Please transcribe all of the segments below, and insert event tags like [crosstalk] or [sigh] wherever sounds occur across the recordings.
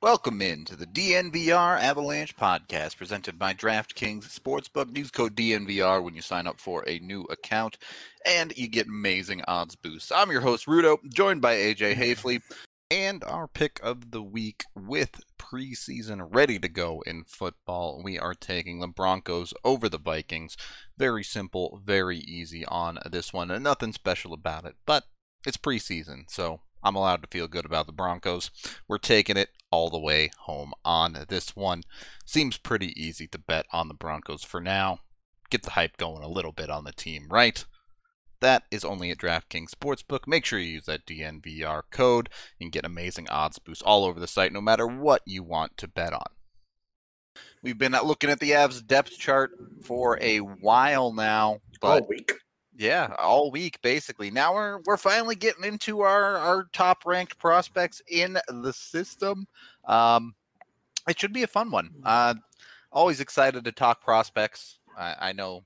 Welcome in to the DNVR Avalanche podcast presented by DraftKings Sportsbook. Use code DNVR when you sign up for a new account, and you get amazing odds boosts. I'm your host, Rudo, joined by AJ Haefele, and our pick of the week with preseason ready to go in football. We are taking the Broncos over the Vikings. Very simple, very easy on this one, and nothing special about it, but it's preseason, so I'm allowed to feel good about the Broncos. We're taking it all the way home on this one. Seems pretty easy to bet on the Broncos for now. Get the hype going a little bit on the team, right? That is only at DraftKings Sportsbook. Make sure you use that DNVR code and get amazing odds boosts all over the site, no matter what you want to bet on. We've been looking at the Avs depth chart for a while now, but all week. Yeah, all week basically. Now we're we're finally getting into our our top ranked prospects in the system. Um, it should be a fun one. Uh, always excited to talk prospects. I, I know,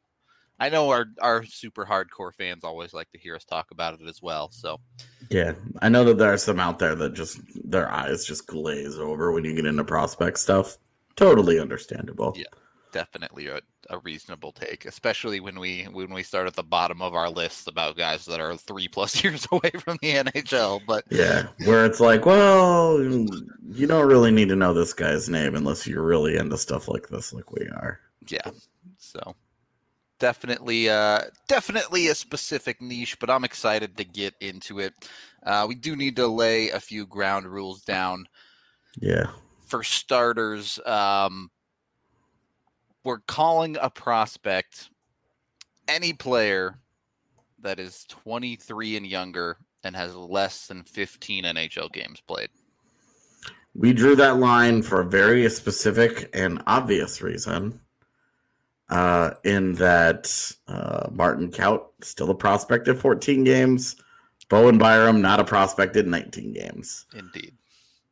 I know our our super hardcore fans always like to hear us talk about it as well. So Yeah, I know that there are some out there that just their eyes just glaze over when you get into prospect stuff. Totally understandable. Yeah. definitely a, reasonable take, especially when we when we start at the bottom of our list about guys that are three plus [laughs] years away from the NHL. But Yeah, where it's like, well, you don't really need to know this guy's name unless you're really into stuff like this, like we are. yeah, so definitely uh definitely a specific niche, but I'm excited to get into it. Uh, we do need to lay a few ground rules down. Yeah. For starters, um, we're calling a prospect any player that is 23 and younger and has less than 15 NHL games played. We drew that line for a very specific and obvious reason. Uh, in that uh, Martin Kaut still a prospect at 14 games, Bowen Byram not a prospect at 19 games. Indeed.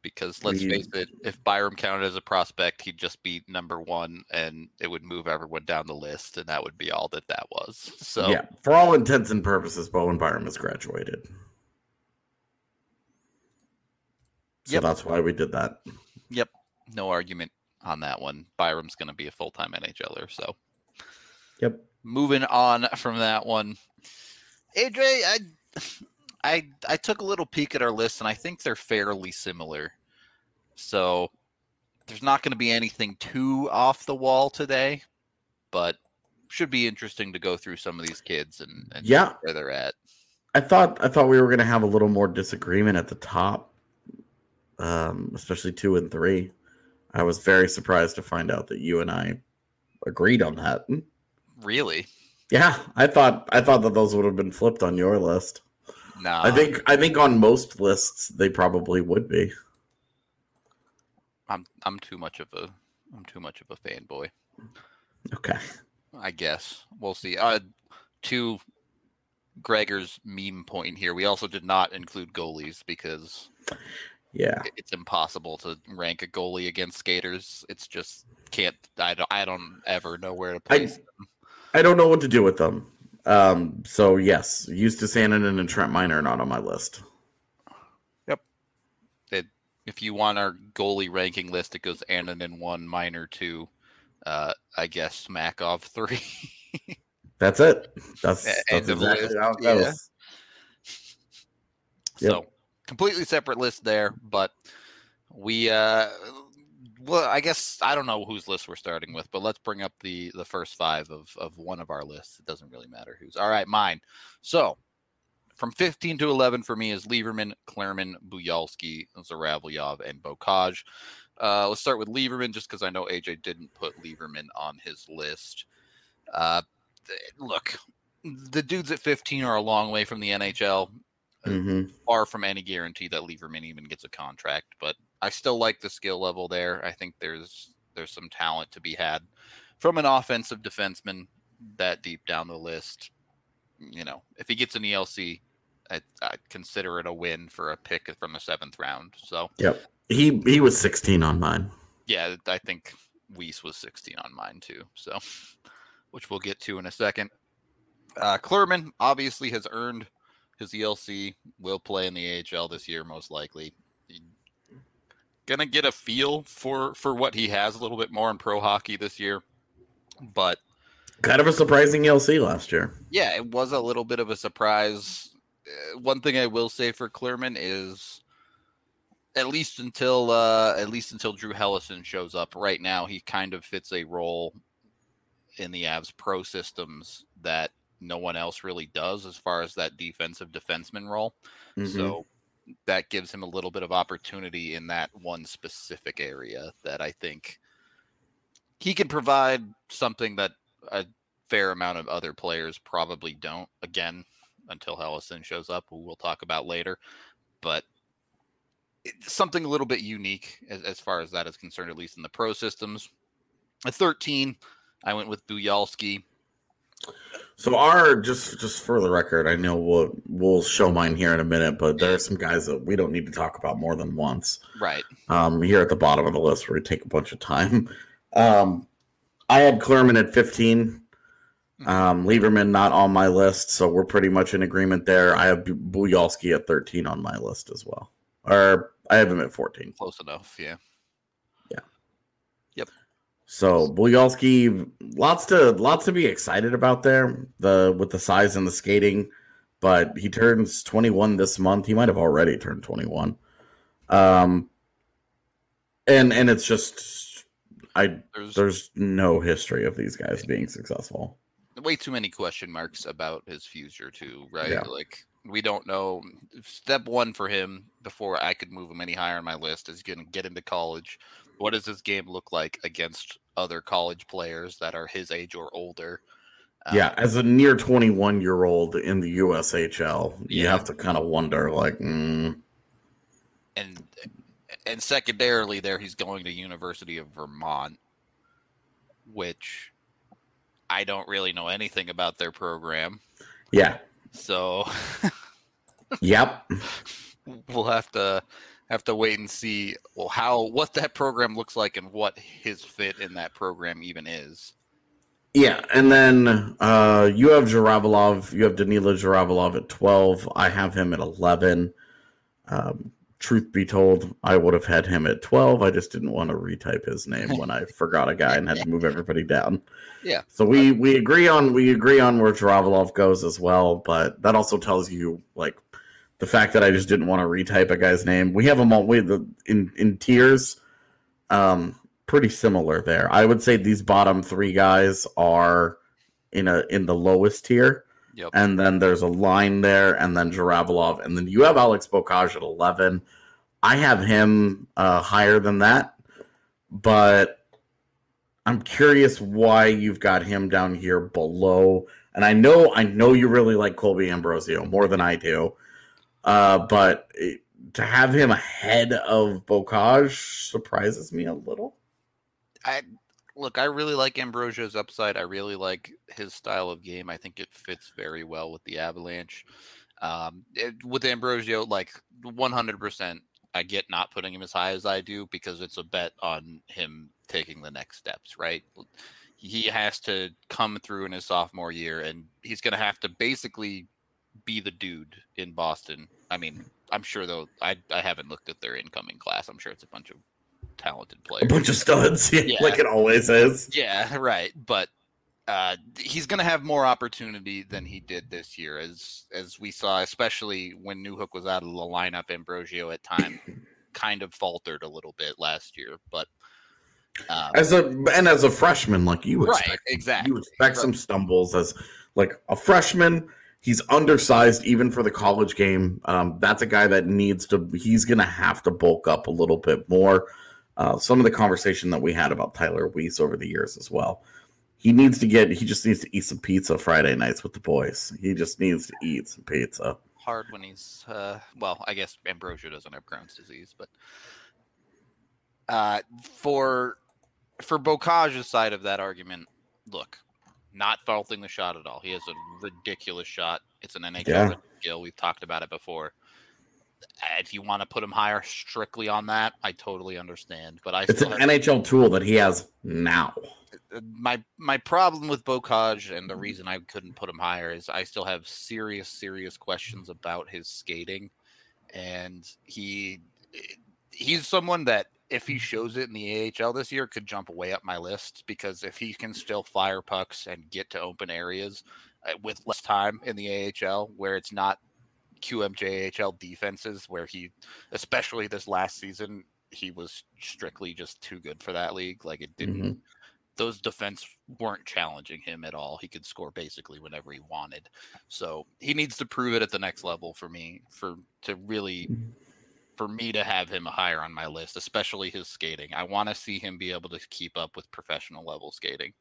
Because let's mm. face it, if Byram counted as a prospect, he'd just be number one and it would move everyone down the list, and that would be all that that was. So, Yeah, for all intents and purposes, Bowen Byram has graduated. So Yep. that's why we did that. yep, no argument on that one. Byram's going to be a full time NHLer. So, Yep. moving on from that one, AJ, I, I, I took a little peek at our list, and I think they're fairly similar. So, there's not going to be anything too off the wall today, but should be interesting to go through some of these kids and, and Yeah. where they're at. I thought I thought we were gonna have a little more disagreement at the top, um, especially two and three. I was very surprised to find out that you and I agreed on that. Really? Yeah, I thought I thought that those would have been flipped on your list. Nah. I think I think on most lists they probably would be. I'm I'm too much of a I'm too much of a fanboy. Okay. I guess we'll see. Uh, to Gregor's meme point here, we also did not include goalies because Yeah. it's impossible to rank a goalie against skaters. It's just can't. I don't. I don't ever know where to place. them. I don't know what to do with them. Um, so yes, Justus Annunen and Trent Miner are not on my list. Yep. If you want our goalie ranking list, it goes Annunen one, Miner two, uh, I guess Smakov three. [laughs] That's it. That's, that's the exactly list, how it yeah. Yep. So completely separate list there, but we uh well I guess I don't know whose list we're starting with, but let's bring up the the first five of of one of our lists. It doesn't really matter who's. All right, mine. So from 15 to 11 for me is Leivermann, Clurman, Buyalski, Zhuravlyov, and Beaucage. Uh, let's start with Leivermann just because I know AJ didn't put Leivermann on his list. Uh, look, the dudes at 15 are a long way from the NHL Mhm. far from any guarantee that Leivermann even gets a contract, but I still like the skill level there. I think there's there's some talent to be had from an offensive defenseman that deep down the list. You know, if he gets an ELC, I, I'd consider it a win for a pick from the seventh round. So yep, He he was 16 on mine. yeah, I think Weiss was 16 on mine too. So, [laughs] which we'll get to in a second. Uh, Clurman obviously has earned his ELC. Will play in the AHL this year, most likely. Gonna get a feel for for what he has a little bit more in pro hockey this year, but Kind of a surprising LC last year. yeah, it was a little bit of a surprise. Uh, one thing I will say for Clurman is, at least until uh, at least until Drew Helleson shows up, right now he kind of fits a role in the Avs pro systems that no one else really does, as far as that defensive defenseman role. Mhm. So that gives him a little bit of opportunity in that one specific area that I think he can provide something that a fair amount of other players probably don't. Again, until Helleson shows up, who we'll talk about later. But something a little bit unique as, as far as that is concerned, at least in the pro systems. At 13, I went with Buyalski. So our just just for the record, I know we'll we'll show mine here in a minute, but there are some guys that we don't need to talk about more than once. Right. Um, here at the bottom of the list, where we take a bunch of time. Um, I had Clurman at 15. Um, Leivermann not on my list, so we're pretty much in agreement there. I have Bu- Buyalski at 13 on my list as well, or I have him at 14. Close enough. Yeah. So Buyalski, lots to lots to be excited about there. The with the size and the skating, but he turns 21 this month. He might have already turned 21. Um, and and it's just I There's there's no history of these guys being successful. way too many question marks about his future too, right? Yeah. Like we don't know. Step one for him before I could move him any higher on my list is going to get into college. What does his game look like against other college players that are his age or older? Um, yeah, as a near 21 year old in the USHL, you Yeah. have to kind of wonder like, mm, and and secondarily, there he's going to University of Vermont, which I don't really know anything about their program. yeah, So [laughs] yep, we'll have to have to wait and see well how what that program looks like and what his fit in that program even is. Yeah, and then uh, you have Zhuravlyov. You have Danila Zhuravlyov at twelve. I have him at eleven. Um, truth be told, I would have had him at twelve. I just didn't want to retype his name when I forgot a guy and had to move everybody down. [laughs] Yeah. So we we agree on we agree on where Zhuravlyov goes as well, but that also tells you like the fact that I just didn't want to retype a guy's name. We have them all with the in in tiers. Um, pretty similar there. I would say these bottom three guys are in a in the lowest tier. Yep. And then there's a line there, and then Zhuravlyov, and then you have Alex Beaucage at 11. I have him uh, higher than that, but I'm curious why you've got him down here below. And I know, I know you really like Colby Ambrosio more than I do, uh, but it, to have him ahead of Beaucage surprises me a little. I look, I really like Ambrosio's upside. I really like his style of game. I think it fits very well with the Avalanche. Um, it, with Ambrosio, like 100%, I get not putting him as high as I do because it's a bet on him taking the next steps, right? He has to come through in his sophomore year and he's going to have to basically be the dude in Boston. I mean, I'm sure though, I, I haven't looked at their incoming class. I'm sure it's a bunch of talented players. A bunch of studs, [laughs] yeah, Yeah. like it always is. Yeah, right. But uh, he's going to have more opportunity than he did this year, as as we saw, especially when Newhook was out of the lineup. Ambrosio at time [clears throat] kind of faltered a little bit last year, but um, As a and as a freshman, like you right, expect, exactly. you expect some stumbles as like a freshman. He's undersized even for the college game. Um, that's a guy that needs to. He's going to have to bulk up a little bit more. Uh, some of the conversation that we had about Tyler Weiss over the years as well. He needs to get. He just needs to eat some pizza Friday nights with the boys. He just needs to eat some pizza. hard when he's uh well i guess ambrosio doesn't have crohn's disease but uh for for beaucage's side of that argument look not faulting the shot at all he has a ridiculous shot it's an nhl Yeah. skill we've talked about it before Uh, if you want to put him higher strictly on that i totally understand but i It's an NHL tool that he has now. uh, my my problem with Beaucage and the reason I couldn't put him higher is I still have serious serious questions about his skating, and he he's someone that if he shows it in the AHL this year could jump way up my list because if he can still fire pucks and get to open areas uh, with less time in the AHL where it's not QMJHL defenses where he especially this last season he was strictly just too good for that league like it didn't Mhm. those defense weren't challenging him at all. He could score basically whenever he wanted. So he needs to prove it at the next level for me for to really for me to have him higher on my list, especially his skating. I want to see him be able to keep up with professional level skating.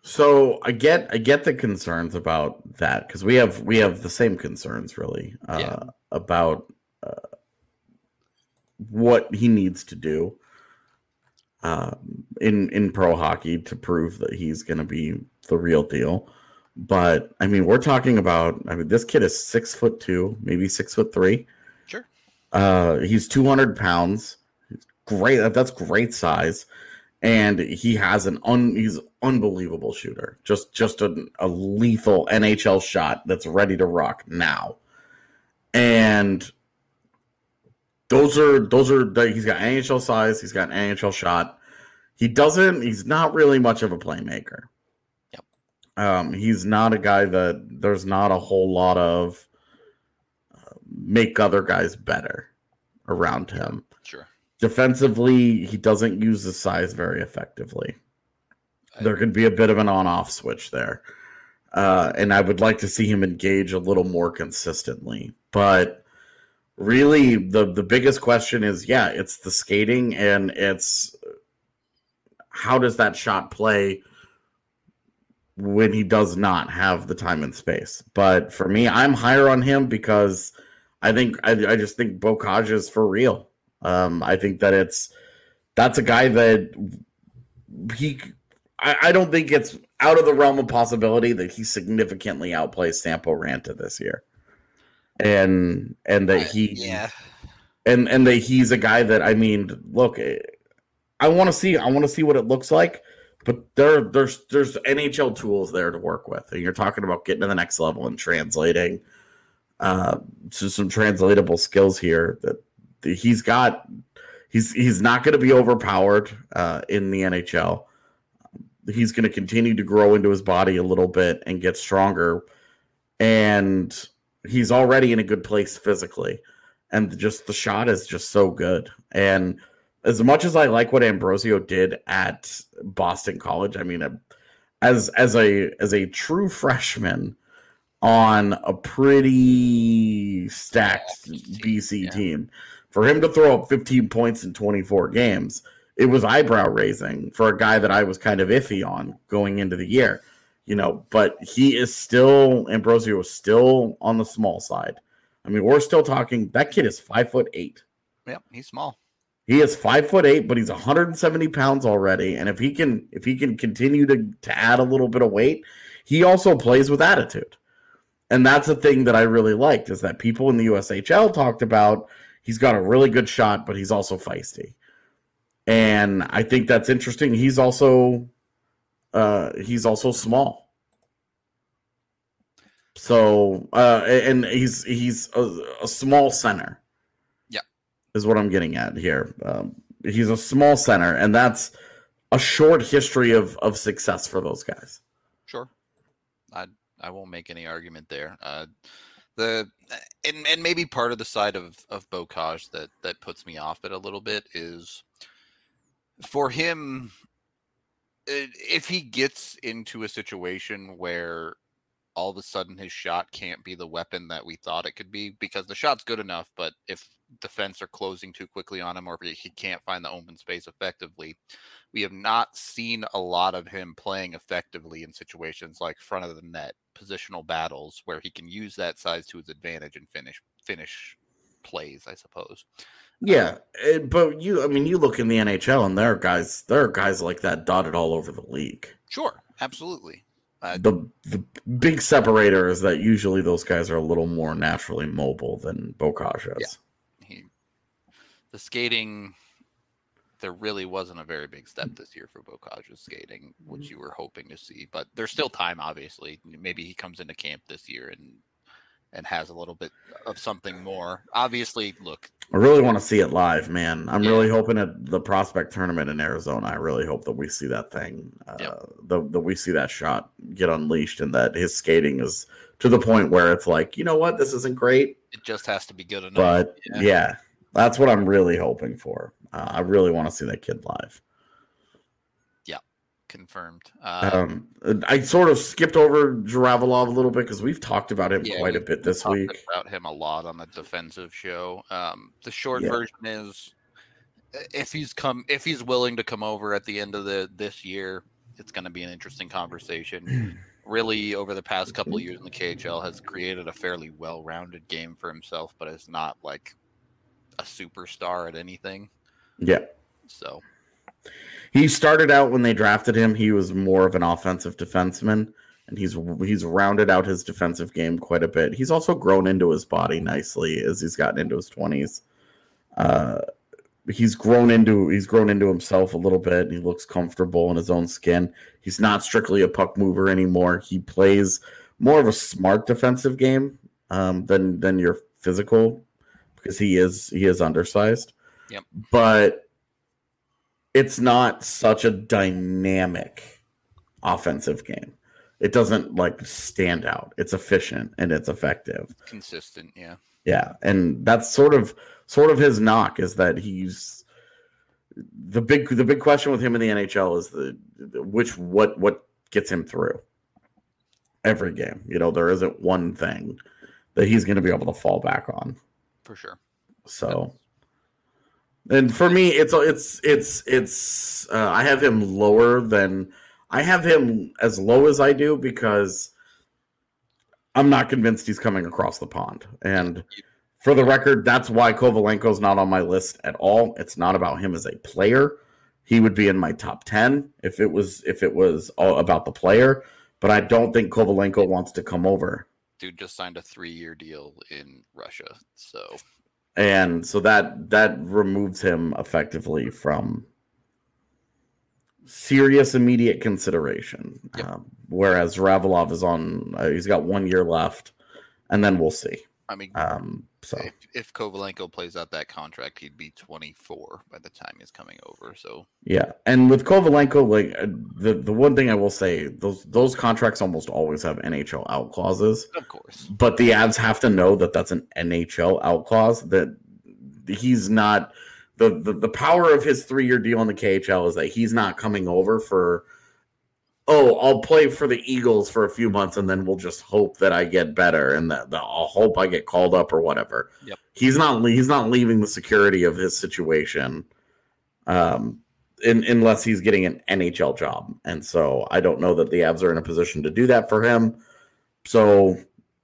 So I get I get the concerns about that because we have we have the same concerns really uh, Yeah. about uh, what he needs to do um, in in pro hockey to prove that he's going to be the real deal. But I mean, we're talking about. I mean, this kid is six foot two, maybe six foot three. Uh, he's two hundred pounds. He's great. that- That's great size, and he has an un. He's unbelievable shooter. Just just a, a lethal NHL shot that's ready to rock now. And those are those are he's got NHL size. He's got an NHL shot. He doesn't. He's not really much of a playmaker. Yep. Um, he's not a guy that there's not a whole lot of make other guys better around him. Sure. Defensively, he doesn't use the size very effectively. There could be a bit of an on-off switch there, uh, and I would like to see him engage a little more consistently. But really, the the biggest question is, yeah, it's the skating and it's how does that shot play when he does not have the time and space. But for me, I'm higher on him because I think I, I just think Beaucage is for real. Um, I think that it's that's a guy that he. I, I don't think it's out of the realm of possibility that he significantly outplays Sampo Ranta this year, and and that he yeah. and and that he's a guy that I mean, look, eh, I want to see I want to see what it looks like, but there there's there's NHL tools there to work with, and you're talking about getting to the next level and translating uh, some translatable skills here that he's got. He's he's not going to be overpowered uh, in the NHL. He's going to continue to grow into his body a little bit and get stronger, and he's already in a good place physically and just the shot is just so good. And as much as I like what Ambrosio did at Boston College, I mean, as as a as a true freshman on a pretty stacked BC yeah. team. For him to throw up 15 points in 24 games, it was eyebrow raising for a guy that I was kind of iffy on going into the year. You know, but he is still Ambrosio is still on the small side. I mean, we're still talking that kid is five foot eight. Yep, he's small. He is five foot eight, but he's 170 pounds already. And if he can if he can continue to, to add a little bit of weight, he also plays with attitude. And that's the thing that I really liked is that people in the USHL talked about he's got a really good shot, but he's also feisty. And I think that's interesting. He's also uh he's also small. So uh and he's he's a, a small center. Yeah. Is what I'm getting at here. Um, he's a small center, and that's a short history of of success for those guys. Sure. I I won't make any argument there. Uh, the and and maybe part of the side of of Beaucage that that puts me off it a little bit is for him if he gets into a situation where all of a sudden his shot can't be the weapon that we thought it could be because the shot's good enough but if defense are closing too quickly on him or if he can't find the open space effectively we have not seen a lot of him playing effectively in situations like front of the net positional battles where he can use that size to his advantage and finish finish plays i suppose Yeah, eh, but you, I mean, you look in the NHL, and there are guys, there are guys like that dotted all over the league. sure absolutely uh, The the big separator is that usually those guys are a little more naturally mobile than Beaucage is. he the skating there really wasn't a very big step this year for Beaucage's skating, which you were hoping to see. But there's still time, obviously. Maybe he comes into camp this year and and has a little bit of something more. Obviously, look, I really want to see it live, man. I'm Yeah. really hoping at the prospect tournament in Arizona. I really hope that we see that thing, uh, Yep. that, that we see that shot get unleashed, and that his skating is to the point where it's like, you know what, this isn't great, it just has to be good enough. but yeah. yeah, that's what I'm really hoping for. Uh, I really want to see that kid live. Yeah, confirmed. Uh, Um, I sort of skipped over Zhuravlyov a little bit because we've talked about him Yeah, quite a bit this talked week. about him a lot on the defensive show. Um, the short Yeah. version is if he's come if he's willing to come over at the end of the this year, it's going to be an interesting conversation. [clears throat] really, over the past couple of years in the KHL, has created a fairly well-rounded game for himself, but is not like a superstar at anything. Yeah. So He started out when they drafted him. He was more of an offensive defenseman, and he's he's rounded out his defensive game quite a bit. He's also grown into his body nicely as he's gotten into his twenties. Uh, he's grown into he's grown into himself a little bit. And he looks comfortable in his own skin. He's not strictly a puck mover anymore. He plays more of a smart defensive game um, than than your physical because he is he is undersized. Yep. But it's not such a dynamic offensive game. It doesn't like stand out. It's efficient and it's effective. consistent, yeah. Yeah, and that's sort of sort of his knock is that he's the big the big question with him in the NHL is the, the which what what gets him through every game. You know, there isn't one thing that he's going to be able to fall back on. For sure. So, and for me, it's it's it's it's uh, I have him lower than I have him as low as I do because I'm not convinced he's coming across the pond. And for the record, that's why Kovalenko's not on my list at all. It's not about him as a player. He would be in my top ten if it was if it was all about the player. But I don't think Kovalenko wants to come over Dude just signed a three-year deal in Russia, so and so that that removes him effectively from serious immediate consideration. Yep. Um, whereas Ravelov is on, uh, he's got one year left, and then we'll see. I mean, Um, so if, if Kovalenko plays out that contract, he'd be 24 by the time he's coming over. So yeah, and with Kovalenko, like uh, the the one thing I will say, those those contracts almost always have NHL out clauses. of course, but the Avs have to know that that's an NHL out clause. That he's not the the, the power of his three year deal in the KHL is that he's not coming over for oh, I'll play for the Eagles for a few months and then we'll just hope that I get better and that, that I'll hope I get called up or whatever. Yep. He's not he's not leaving the security of his situation. Um in, unless he's getting an NHL job. And so I don't know that the Avs are in a position to do that for him. So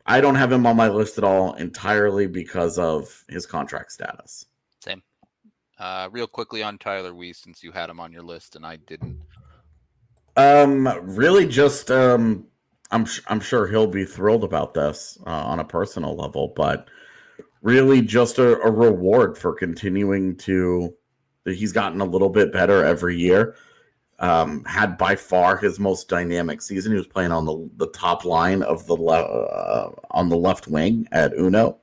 I don't have him on my list at all entirely because of his contract status. Same. Uh, real quickly on Tyler Weiss, since you had him on your list and I didn't. Um, really, just um, I'm I'm sure he'll be thrilled about this uh, on a personal level, but really just a, a reward for continuing to. He's gotten a little bit better every year. Um, had by far his most dynamic season. He was playing on the the top line of the le- uh, on the left wing at Uno,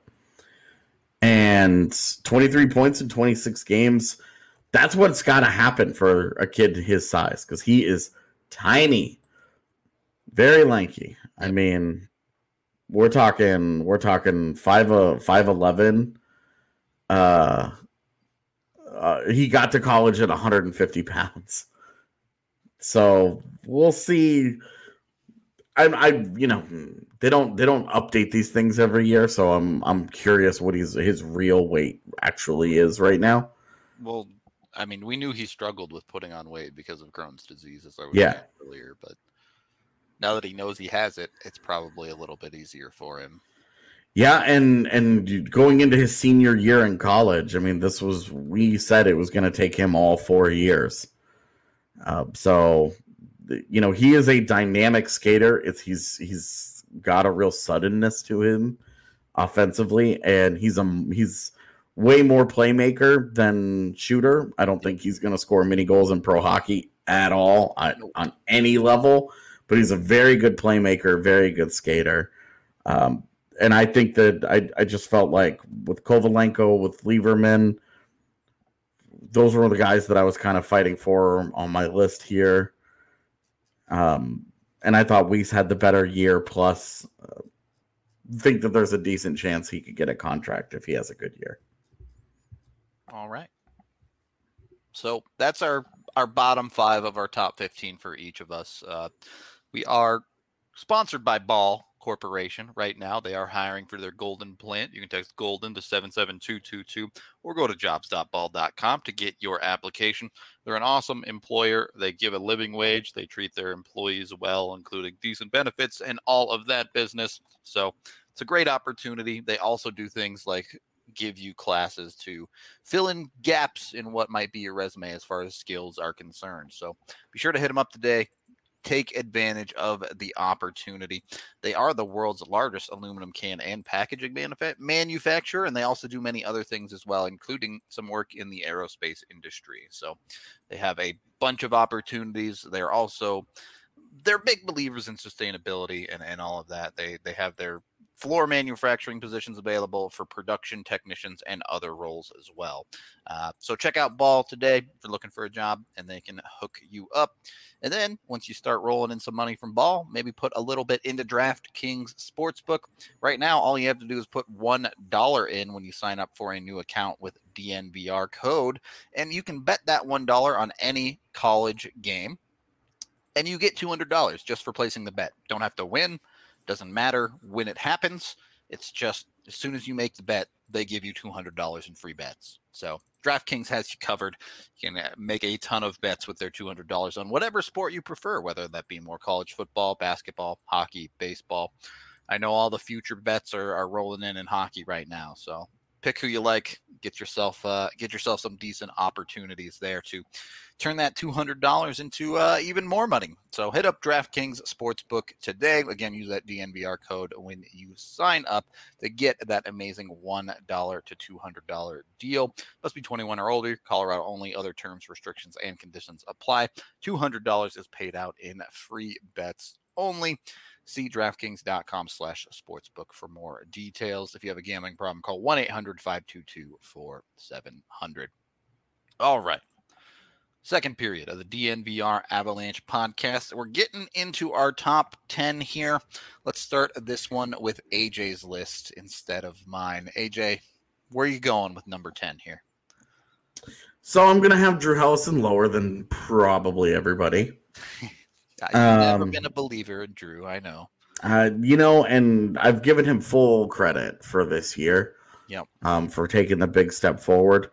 and 23 points in 26 games. That's what's got to happen for a kid his size because he is tiny, very lanky. I mean, we're talking we're talking five uh five eleven. Uh, uh, he got to college at 150 pounds, so we'll see. I, I, you know, they don't they don't update these things every year, so I'm I'm curious what his his real weight actually is right now. Well, I mean, we knew he struggled with putting on weight because of Crohn's disease, as I was Yeah. saying earlier. But now that he knows he has it, it's probably a little bit easier for him. Yeah, and and going into his senior year in college, I mean, this was we said it was going to take him all four years. Uh, so, you know, he is a dynamic skater. It's he's he's got a real suddenness to him offensively, and he's a he's way more playmaker than shooter. I don't think he's going to score many goals in pro hockey at all I, on any level, but he's a very good playmaker, very good skater. Um, and I think that I, I just felt like with Kovalenko, with Leivermann, those were the guys that I was kind of fighting for on my list here. Um, and I thought Weiss had the better year. Plus, uh, think that there's a decent chance he could get a contract if he has a good year. All right. So that's our our bottom five of our top fifteen for each of us. Uh, we are sponsored by Ball Corporation right now. They are hiring for their Golden plant. You can text Golden to seven seven two two two or go to jobs.ball.com to get your application. They're an awesome employer. They give a living wage. They treat their employees well, including decent benefits and all of that business. So it's a great opportunity. They also do things like give you classes to fill in gaps in what might be your resume as far as skills are concerned. So be sure to hit them up today. Take advantage of the opportunity. They are the world's largest aluminum can and packaging manufa- manufacturer, and they also do many other things as well, including some work in the aerospace industry. So they have a bunch of opportunities. They're also they're big believers in sustainability and, and all of that. They they have their floor manufacturing positions available for production technicians and other roles as well. Uh, so check out Ball today if you're looking for a job, and they can hook you up. And then once you start rolling in some money from Ball, maybe put a little bit into DraftKings Sportsbook. Right now, all you have to do is put one dollar in when you sign up for a new account with DNVR code, and you can bet that one dollar on any college game and you get $200 just for placing the bet. Don't have to win, doesn't matter when it happens. It's just as soon as you make the bet, they give you $200 in free bets. So DraftKings has you covered. You can uh, make a ton of bets with their $200 on whatever sport you prefer, whether that be more college football, basketball, hockey, baseball. I know all the future bets are, are rolling in in hockey right now. So pick who you like. Get yourself uh, get yourself some decent opportunities there to turn that two hundred dollars into uh, even more money. So hit up DraftKings Sportsbook today. Again, use that DNVR code when you sign up to get that amazing one dollar to two hundred dollar deal. Must be twenty one or older. Colorado only. Other terms, restrictions, and conditions apply. Two hundred dollars is paid out in free bets only. See DraftKings.com slash sportsbook for more details. If you have a gambling problem, call 1 800 522 4700. All right. Second period of the DNVR Avalanche podcast. We're getting into our top 10 here. Let's start this one with AJ's list instead of mine. AJ, where are you going with number 10 here? So I'm gonna have Drew Helleson lower than probably everybody. [laughs] I've never Um, been a believer in Drew. I know. Uh, you know, and I've given him full credit for this year. Yep. Um, for taking the big step forward.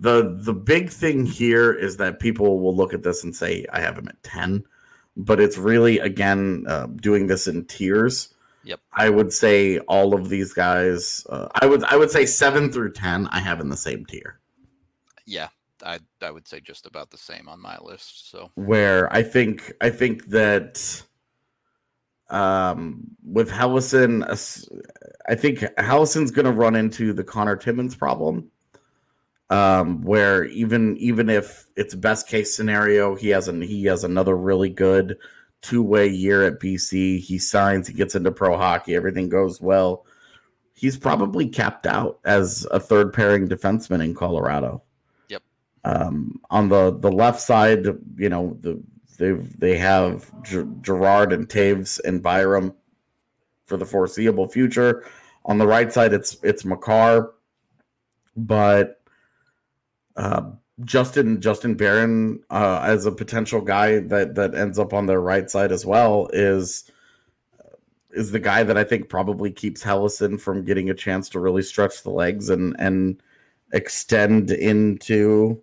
The the big thing here is that people will look at this and say, I have him at 10. But it's really again uh, doing this in tiers. Yep. I would say all of these guys uh, I would I would say seven through ten I have in the same tier. Yeah, I I would say just about the same on my list. So where I think I think that um with Helleson I think Helleson's going to run into the Connor Timmins problem um where even even if it's best case scenario he has an he has another really good two-way year at BC he signs he gets into pro hockey everything goes well he's probably capped out as a third pairing defenseman in Colorado um, on the the left side, you know, the they they have Girard and Toews and Byram for the foreseeable future. On the right side, it's it's Makar, but uh, Justin Justin Barron uh, as a potential guy that that ends up on their right side as well is is the guy that I think probably keeps Helleson from getting a chance to really stretch the legs and and extend into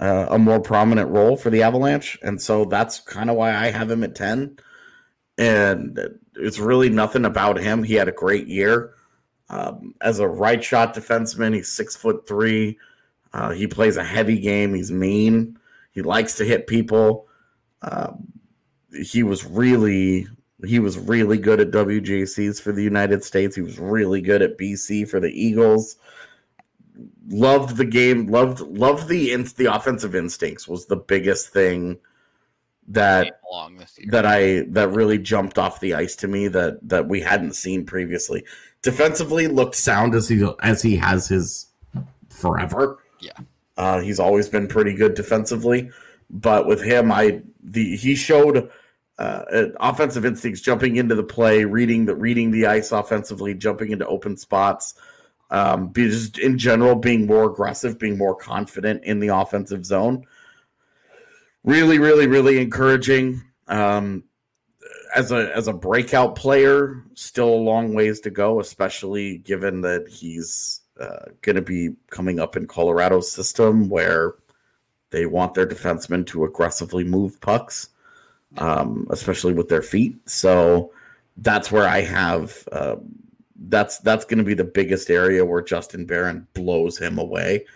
uh, a more prominent role for the Avalanche, and so that's kind of why I have him at ten. And it's really nothing about him. He had a great year um, as a right shot defenseman. He's six foot three. Uh, he plays a heavy game. He's mean. He likes to hit people. Um, he was really he was really good at WJCs for the United States. He was really good at BC for the Eagles loved the game loved loved the in, the offensive instincts was the biggest thing that along this year. that I that really jumped off the ice to me that that we hadn't seen previously. Defensively looked sound as he as he has his forever. Yeah. Uh, he's always been pretty good defensively, but with him, I the he showed uh, offensive instincts, jumping into the play, reading the reading the ice offensively, jumping into open spots um, just in general being more aggressive, being more confident in the offensive zone. Really, really, really encouraging. Um, as a as a breakout player, still a long ways to go, especially given that he's uh, going to be coming up in Colorado's system where they want their defensemen to aggressively move pucks, um, especially with their feet. So that's where I have. Uh, that's that's going to be the biggest area where Justin Barron blows him away.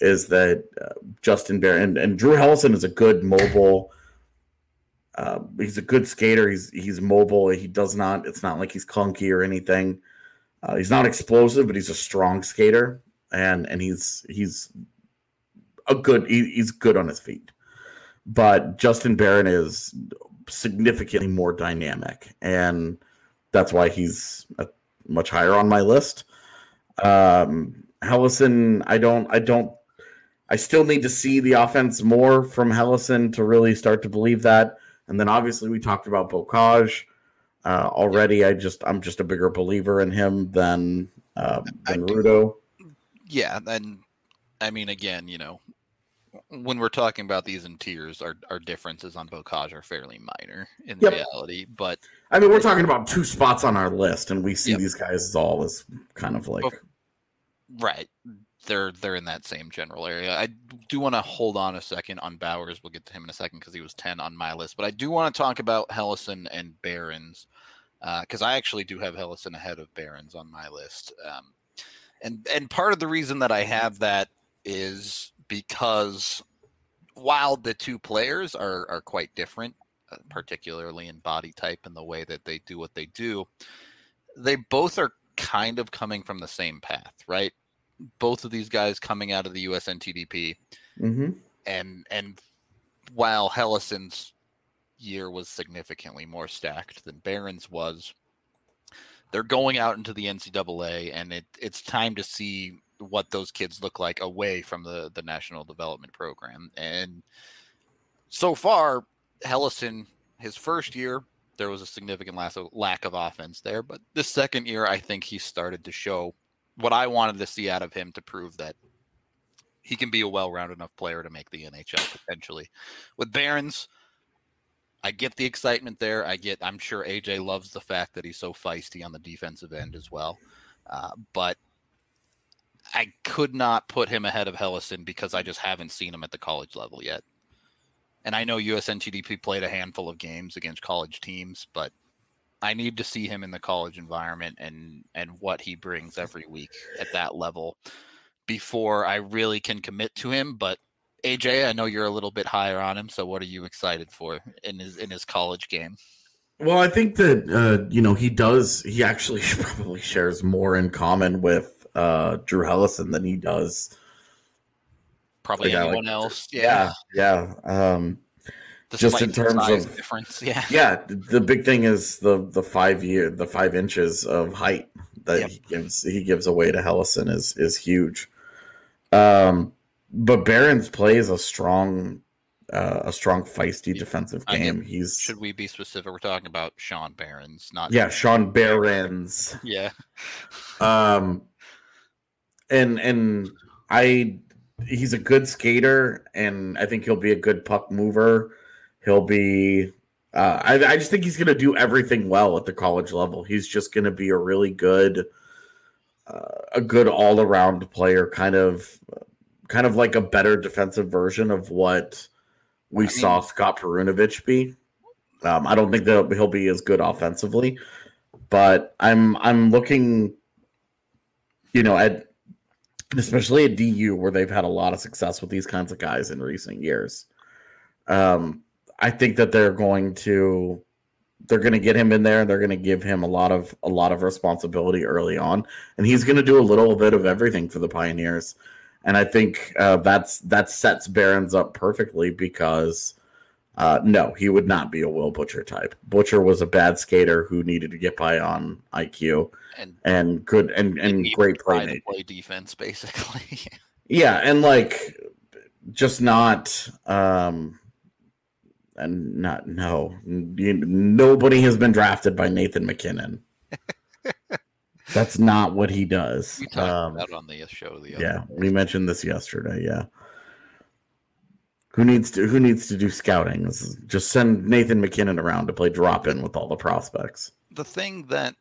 Is that uh, Justin Barron and, and Drew Helleson is a good mobile. Uh, he's a good skater. He's he's mobile. He does not. It's not like he's clunky or anything. Uh, he's not explosive, but he's a strong skater, and and he's he's a good. He, he's good on his feet. But Justin Barron is significantly more dynamic, and that's why he's much higher on my list. Um, Helleson, I don't, I don't, I still need to see the offense more from Helleson to really start to believe that. And then obviously we talked about Beaucage uh, already. I just, I'm just a bigger believer in him than uh, than Rudo. yeah, and I mean, again, you know, when we're talking about these in tiers, our, our differences on Beaucage are fairly minor in Yep. reality. But I mean, we're talking about two spots on our list, and we see Yep. these guys as all as kind of like right, they're they're in that same general area. I do want to hold on a second on Bowers. We'll get to him in a second because he was ten on my list. But I do want to talk about Helleson and Barons because I actually do have Helleson ahead of Barons on my list. Um, and and part of the reason that I have that is because while the two players are are quite different, uh, particularly in body type and the way that they do what they do, they both are kind of coming from the same path, right? Both of these guys coming out of the USNTDP, Mhm. and and while Helleson's year was significantly more stacked than Barron's was, they're going out into the NCAA, and it it's time to see what those kids look like away from the the national development program. And so far, Helleson, his first year, there was a significant lack of, offense there, but the second year, I think he started to show what I wanted to see out of him to prove that he can be a well-rounded enough player to make the NHL potentially. With Barons, I get the excitement there. I get. I'm sure AJ loves the fact that he's so feisty on the defensive end as well. Uh, but I could not put him ahead of Helleson because I just haven't seen him at the college level yet. And I know USNTDP played a handful of games against college teams, but I need to see him in the college environment and and what he brings every week at that level before I really can commit to him. But AJ, I know you're a little bit higher on him, so what are you excited for in his in his college game? Well, I think that uh, you know he does. He actually [laughs] probably shares more in common with uh, Drew Helleson than he does probably anyone like, else. Yeah, yeah. yeah. Um, just in terms of difference, [laughs] yeah, yeah. The big thing is the the five year, the five inches of height that yep. he gives he gives away to Helleson is is huge. Um, but Behrens plays a strong, uh, a strong feisty yeah. defensive game. He's should we be specific? We're talking about Sean Behrens, not yeah, Sean Behrens. Yeah. um, and and I he's a good skater, and I think he'll be a good puck mover. He'll be. Uh, I, I just think he's going to do everything well at the college level. He's just going to be a really good, uh, a good all around player, kind of, kind of like a better defensive version of what we I mean, saw Scott Perunovich be. Um, I don't think that he'll be as good offensively, but I'm I'm looking, you know, at especially at DU where they've had a lot of success with these kinds of guys in recent years. Um, I think that they're going to they're going to get him in there and they're going to give him a lot of a lot of responsibility early on and he's going to do a little bit of everything for the pioneers and i think uh, that's that sets Behrens up perfectly because uh, no he would not be a will butcher type butcher was a bad skater who needed to get by on iq and and good and and great play play defense basically. [laughs] yeah, and like just not um and not no nobody has been drafted by Nathan MacKinnon. [laughs] That's not what he does. We talked um, about on the show the other Yeah, day. we mentioned this yesterday, yeah. Who needs to who needs to do scouting? Just send Nathan MacKinnon around to play drop in with all the prospects. The thing that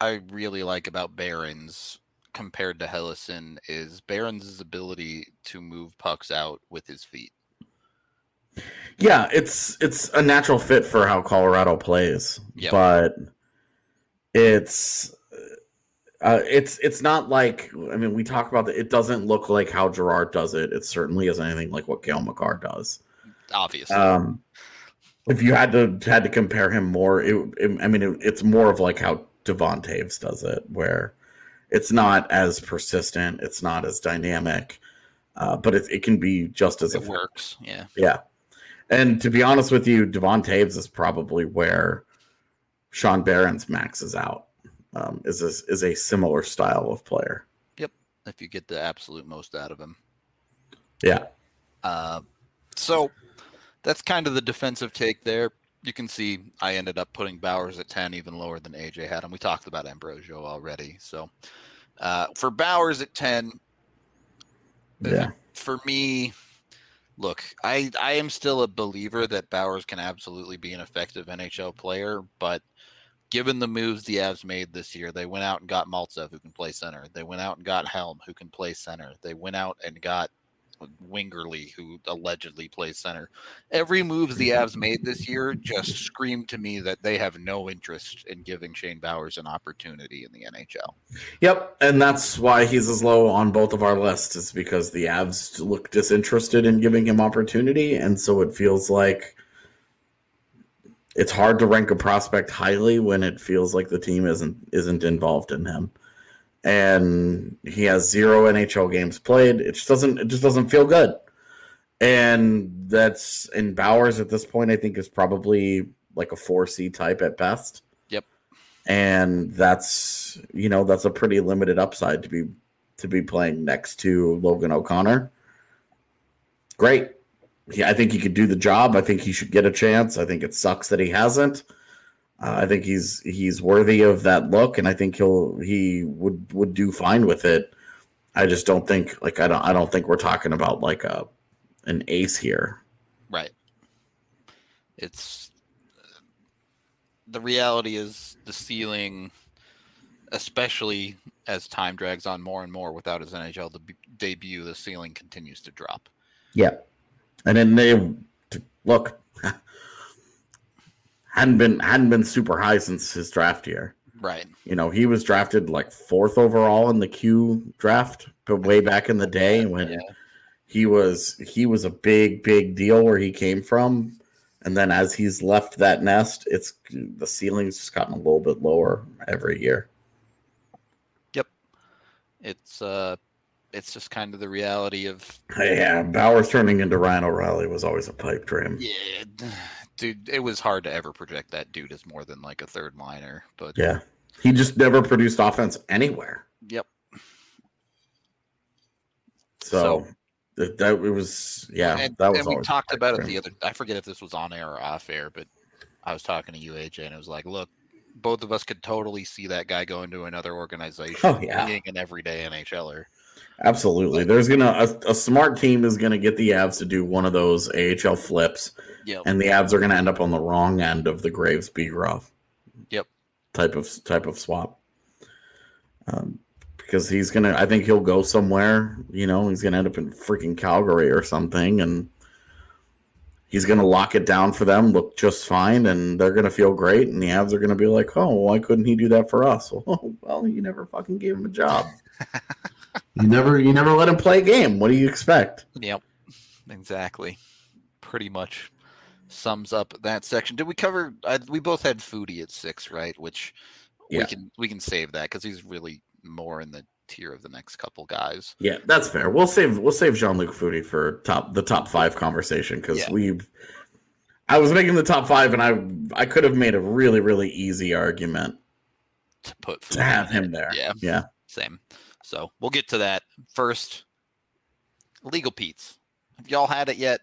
I really like about Behrens compared to Helleson is Behrens' ability to move pucks out with his feet. Yeah, it's it's a natural fit for how Colorado plays, yep. but it's uh, it's it's not like I mean we talk about that. It doesn't look like how Girard does it. It certainly isn't anything like what Cale Makar does. Obviously, um, if you had to had to compare him more, it, it I mean it, it's more of like how Devon Toews does it, where it's not as persistent, it's not as dynamic, uh, but it, it can be just as it effective. works. Yeah, yeah. And to be honest with you, Devon Toews is probably where Sean Behrens maxes out. Um, is a, is a similar style of player. Yep, if you get the absolute most out of him. Yeah. Uh, so that's kind of the defensive take there you can see I ended up putting Bowers at 10, even lower than AJ had him. We talked about Ambrosio already. So uh, for Bowers at 10, yeah. for me, look, I, I am still a believer that Bowers can absolutely be an effective NHL player, but given the moves the Avs made this year, they went out and got Maltsev, who can play center. They went out and got Helm, who can play center. They went out and got Wingerly, who allegedly plays center. Every move the Avs made this year just screamed to me that they have no interest in giving Shane Bowers an opportunity in the NHL. Yep, and that's why he's as low on both of our lists. Is because the Avs look disinterested in giving him opportunity, and so it feels like it's hard to rank a prospect highly when it feels like the team isn't isn't involved in him and he has zero NHL games played. It just doesn't it just doesn't feel good. And that's in Bowers at this point, I think is probably like a four C type at best. Yep. And that's you know, that's a pretty limited upside to be to be playing next to Logan O'Connor. Great. Yeah, I think he could do the job. I think he should get a chance. I think it sucks that he hasn't. Uh, I think he's he's worthy of that look, and I think he'll he would would do fine with it. I just don't think like I don't I don't think we're talking about like a an ace here. Right. It's the reality is the ceiling, especially as time drags on more and more without his NHL deb- debut, the ceiling continues to drop. Yeah, and then they look [laughs] hadn't been hadn't been super high since his draft year. Right. You know, he was drafted like fourth overall in the Q draft, but way back in the day when Yeah. he was he was a big big deal where he came from, and then as he's left that nest, it's the ceiling's just gotten a little bit lower every year. Yep. It's uh, it's just kind of the reality of Yeah, Bowers turning into Ryan O'Reilly was always a pipe dream. yeah, [sighs] dude. It was hard to ever project that dude as more than like a third liner, but Yeah, he just never produced offense anywhere. yep. So, that, that it was yeah and, that was and we talked about it the other. I forget if this was on air or off air, but I was talking to you, AJ, and it was like, look, both of us could totally see that guy going to another organization, Oh, yeah. being an everyday NHLer. Absolutely. There's gonna a, a smart team is gonna get the Avs to do one of those AHL flips, Yep. and the Avs are gonna end up on the wrong end of the Graves Bigras. Yep. Type of type of swap. Um, because he's gonna, I think he'll go somewhere. You know, he's gonna end up in freaking Calgary or something, and he's gonna lock it down for them, look just fine, and they're gonna feel great. And the Avs are gonna be like, "Oh, why couldn't he do that for us?" [laughs] Well, well, you never fucking gave him a job. [laughs] you never, you never let him play a game. What do you expect? Yep. Exactly. Pretty much sums up that section. Did we cover? Uh, we both had Foudy at six, right? Which we can we can save that because he's really more in the tier of the next couple guys. Yeah, that's fair. We'll save we'll save Jean Luc Foudy for top the top five conversation because Yeah. we. I was making the top five, and I I could have made a really really easy argument To put to have him there. Yeah. yeah. Same. So we'll get to that first. Legal Pete's. Have y'all had it yet?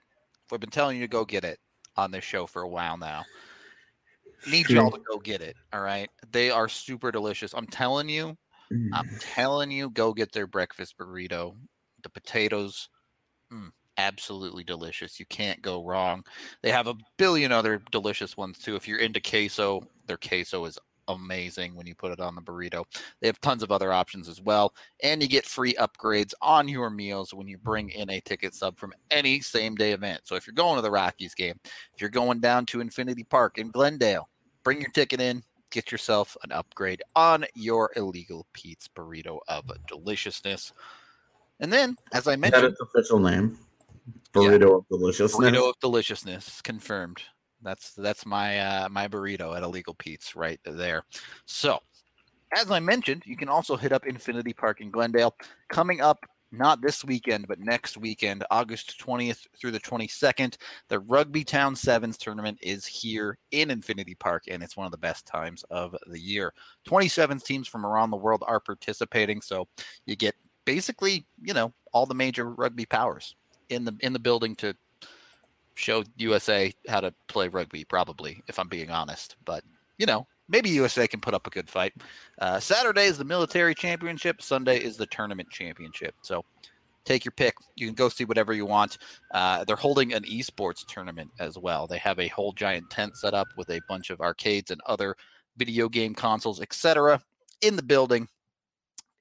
We've been telling you to go get it on this show for a while now. Need y'all to go get it. All right. They are super delicious. I'm telling you, I'm telling you, go get their breakfast burrito. The potatoes, mm, absolutely delicious. You can't go wrong. They have a billion other delicious ones too. If you're into queso, their queso is amazing when you put it on the burrito. They have tons of other options as well. And you get free upgrades on your meals when you bring in a ticket sub from any same day event. So if you're going to the Rockies game, if you're going down to Infinity Park in Glendale, bring your ticket in, get yourself an upgrade on your illegal Pete's burrito of deliciousness. And then, as I that mentioned, its official name? Burrito of deliciousness. burrito of deliciousness confirmed. That's that's my uh, my burrito at Illegal Pete's right there. So, as I mentioned, you can also hit up Infinity Park in Glendale. Coming up, not this weekend, but next weekend, August 20th through the 22nd, the Rugby Town Sevens tournament is here in Infinity Park, and it's one of the best times of the year. 27 teams from around the world are participating, so you get basically, you know, all the major rugby powers in the in the building to show USA how to play rugby, probably, if I'm being honest. But, you know, maybe USA can put up a good fight. Uh, Saturday is the military championship, Sunday is the tournament championship. So take your pick. You can go see whatever you want. Uh, they're holding an esports tournament as well. They have a whole giant tent set up with a bunch of arcades and other video game consoles, etc., in the building.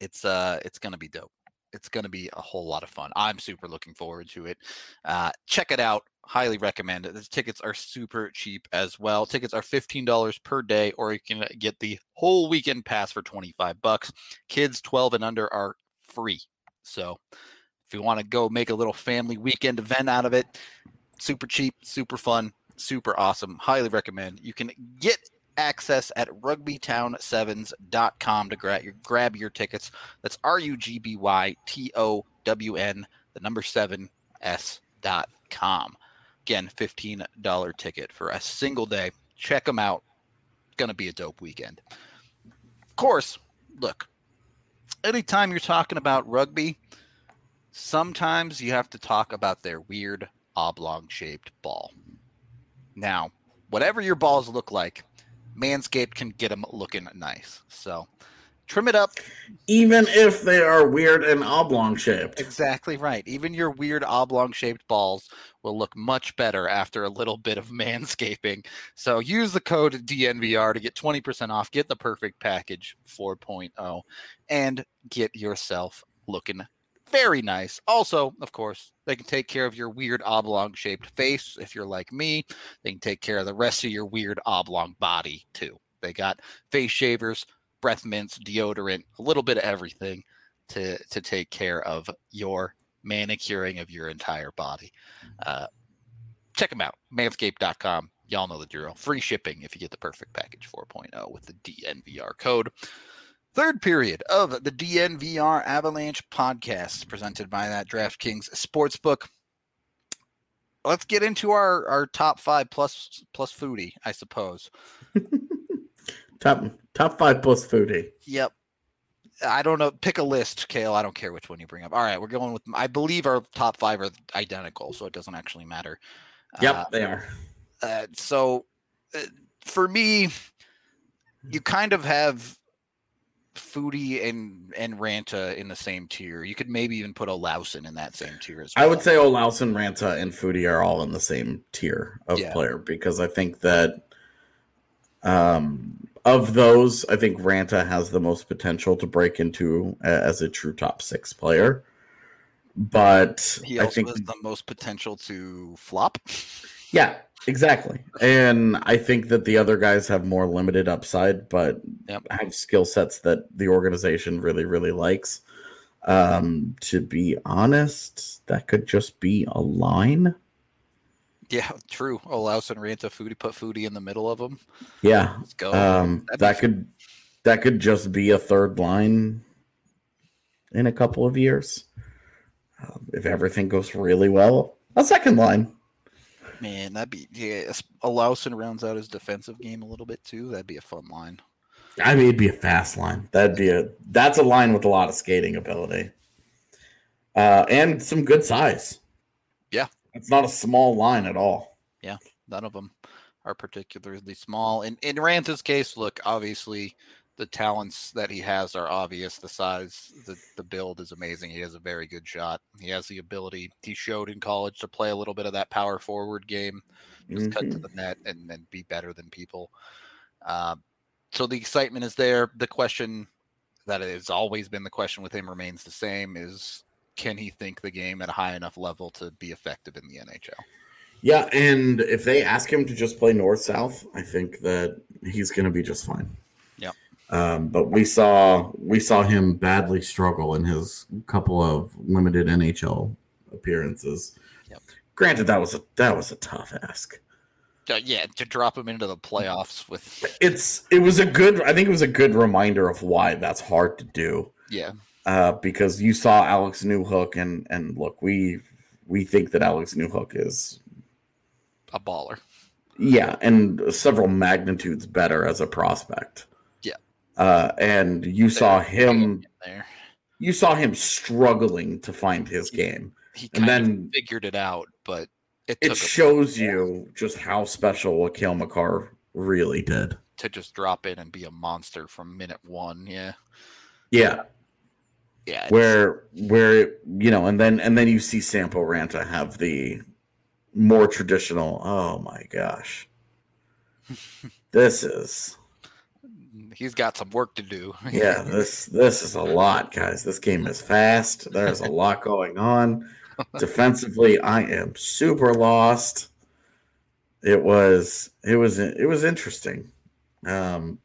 It's uh, it's gonna be dope. It's gonna be a whole lot of fun. I'm super looking forward to it. Uh, check it out. Highly recommend it. The tickets are super cheap as well. Tickets are $15 per day, or you can uh, get the whole weekend pass for 25 bucks. Kids 12 and under are free. So if you want to go make a little family weekend event out of it, super cheap, super fun, super awesome. Highly recommend. You can get access at rugbytown7s.com to gra- grab your tickets. That's R U G B Y T O W N, the number seven S dot com. Again, $15 ticket for a single day. Check them out. Going to be a dope weekend. Of course, look, anytime you're talking about rugby, sometimes you have to talk about their weird oblong shaped ball. Now, whatever your balls look like, Manscaped can get them looking nice. So Trim it up. Even if they are weird and oblong shaped. Exactly right. Even your weird oblong shaped balls will look much better after a little bit of [laughs] manscaping. So use the code DNVR to get 20% off, get the perfect package 4.0, and get yourself looking very nice. Also, of course, they can take care of your weird oblong shaped face if you're like me. They can take care of the rest of your weird oblong body too. They got face shavers, breath mints, deodorant, a little bit of everything to to take care of your manicuring of your entire body. Uh, check them out, manscaped.com. Y'all know the drill. Free shipping if you get the perfect package 4.0 with the DNVR code. Third period of the DNVR Avalanche podcast presented by that DraftKings Sportsbook. Let's get into our, our top five plus plus Foudy, I suppose. [laughs] top top five plus Foudy. Yep. I don't know. Pick a list, Kale. I don't care which one you bring up. All right, we're going with. I believe our top five are identical, so it doesn't actually matter. Yep, uh, they are. Uh, so, uh, for me, you kind of have Foudy and and Ranta in the same tier. You could maybe even put Olausson in that same tier as well. I would say Olausson, Ranta, and Foudy are all in the same tier of yeah. player because I think that um, of those, I think Ranta has the most potential to break into as a true top six player. But he also I think has the most potential to flop. [laughs] Yeah, exactly. And I think that the other guys have more limited upside, but yep. have skill sets that the organization really, really likes. Um, to be honest, that could just be a line. Yeah, [laughs] true. Olausson Ranta Foudy put Foudy in the middle of them. Yeah, let's go. Um, that could that could just be a third line in a couple of years um, if everything goes really well. A second line. Man, that'd be yeah. Olausson rounds out his defensive game a little bit too. That'd be a fun line. I mean, it'd be a fast line. That'd be a that's a line with a lot of skating ability, uh, and some good size. It's not a small line at all. Yeah, none of them are particularly small. In in Ranta's case, look, obviously the talents that he has are obvious. The size, the the build is amazing. He has a very good shot. He has the ability. He showed in college to play a little bit of that power forward game, just mm-hmm. cut to mm-hmm. the net and then be better than people. Uh, so the excitement is there. The question that has always been the question with him remains the same: is can he think the game at a high enough level to be effective in the NHL? Yeah, and if they ask him to just play north south, I think that he's going to be just fine. Yeah. Um, but we saw we saw him badly struggle in his couple of limited NHL appearances. Yep. Granted, that was a that was a tough ask. Uh, yeah, to drop him into the playoffs with it's it was a good. I think it was a good reminder of why that's hard to do. Yeah uh, because you saw Alex Newhook, and and look, we we think that Alex Newhook is a baller. Yeah, and several magnitudes better as a prospect. Yeah, uh, and you saw him there. You saw him struggling to find his game, he and then figured it out, but it, it shows you just how special what Cale Makar really did to just drop in and be a monster from minute one. Yeah, yeah, yeah where where you know and then and then you see sampo ranta have the more traditional oh my gosh. [laughs] This is he's got some work to do. [laughs] Yeah this this is a lot guys. This game is fast. There's a lot going on. [laughs] Defensively i am super lost. It was it was it was interesting. Um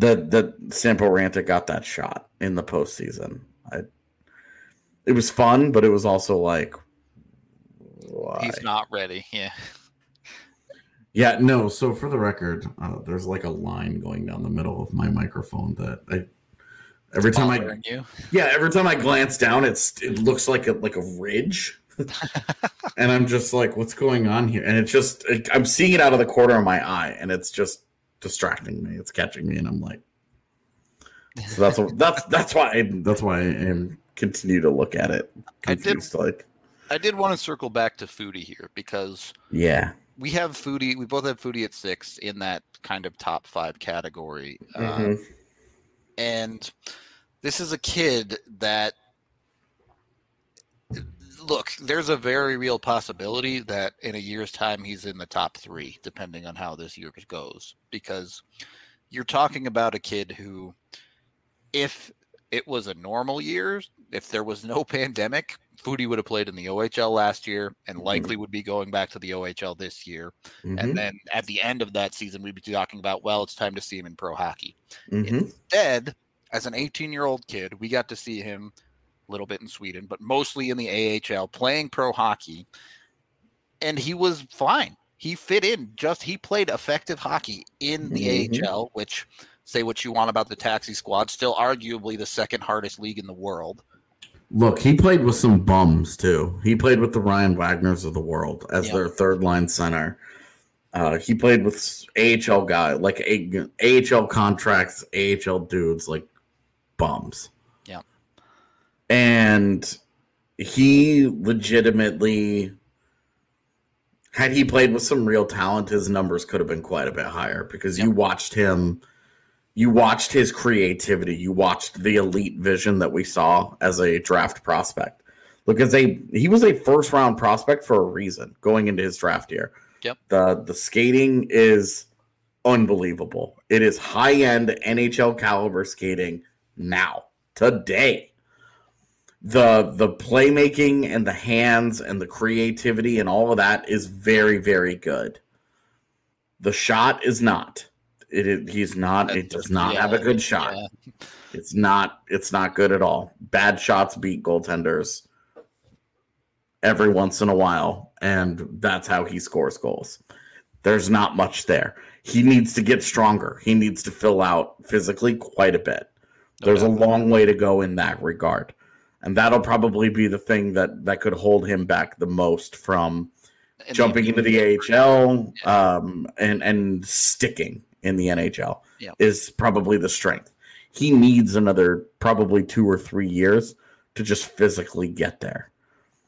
that that Sampo Ranta got that shot in the postseason. I, it was fun, but it was also like, why? he's not ready. Yeah. Yeah, no. So for the record, uh, there's like a line going down the middle of my microphone that I every time I you. yeah every time I glance down, it's it looks like a like a ridge, [laughs] and I'm just like, what's going on here? And it's just it, I'm seeing it out of the corner of my eye, and it's just distracting me. It's catching me, and I'm like, so that's that's that's why I, that's why I am continue to look at it. Confused, I did like. I did want to circle back to Foudy here because yeah, we have Foudy. We both have Foudy at six in that kind of top five category. Uh, mm-hmm. Uh, And this is a kid that look, there's a very real possibility that in a year's time he's in the top three, depending on how this year goes. Because you're talking about a kid who, if it was a normal year, if there was no [laughs] pandemic, Foudy would have played in the OHL last year and Mm-hmm. likely would be going back to the OHL this year. Mhm, And then at the end of that season, we'd be talking about, well, it's time to see him in pro hockey. mhm. Instead, as an 18 year old kid, we got to see him a little bit in Sweden, but mostly in the AHL playing pro hockey. And he was fine. He fit in. Just he played effective hockey in the Mhm. AHL, which say what you want about the taxi squad, still arguably the second hardest league in the world. Look, he played with some bums too. He played with the Ryan Wagners of the world as Yeah. their third line center. Uh, he played with AHL guy like a, AHL contracts, AHL dudes like bums. And he legitimately had he played with some real talent, his numbers could have been quite a bit higher because you watched him you watched his creativity, you watched the elite vision that we saw as a draft prospect. Look, as a he was a first round prospect for a reason going into his draft year. Yep. The the skating is unbelievable. It is high end NHL caliber skating now, today. The the playmaking and the hands and the creativity and all of that is very, very good. The shot is not. It is he's not it does not have a good shot. Yeah. It's not it's not good at all. Bad shots beat goaltenders every once in a while, and that's how he scores goals. There's not much there. He needs to get stronger. He needs to fill out physically quite a bit. No There's a long way to go in that regard. And that'll probably be the thing that that could hold him back the most from And jumping into the AHL um, and and sticking in the NHL Yeah. is probably the strength. He needs another probably two or three years to just physically get there.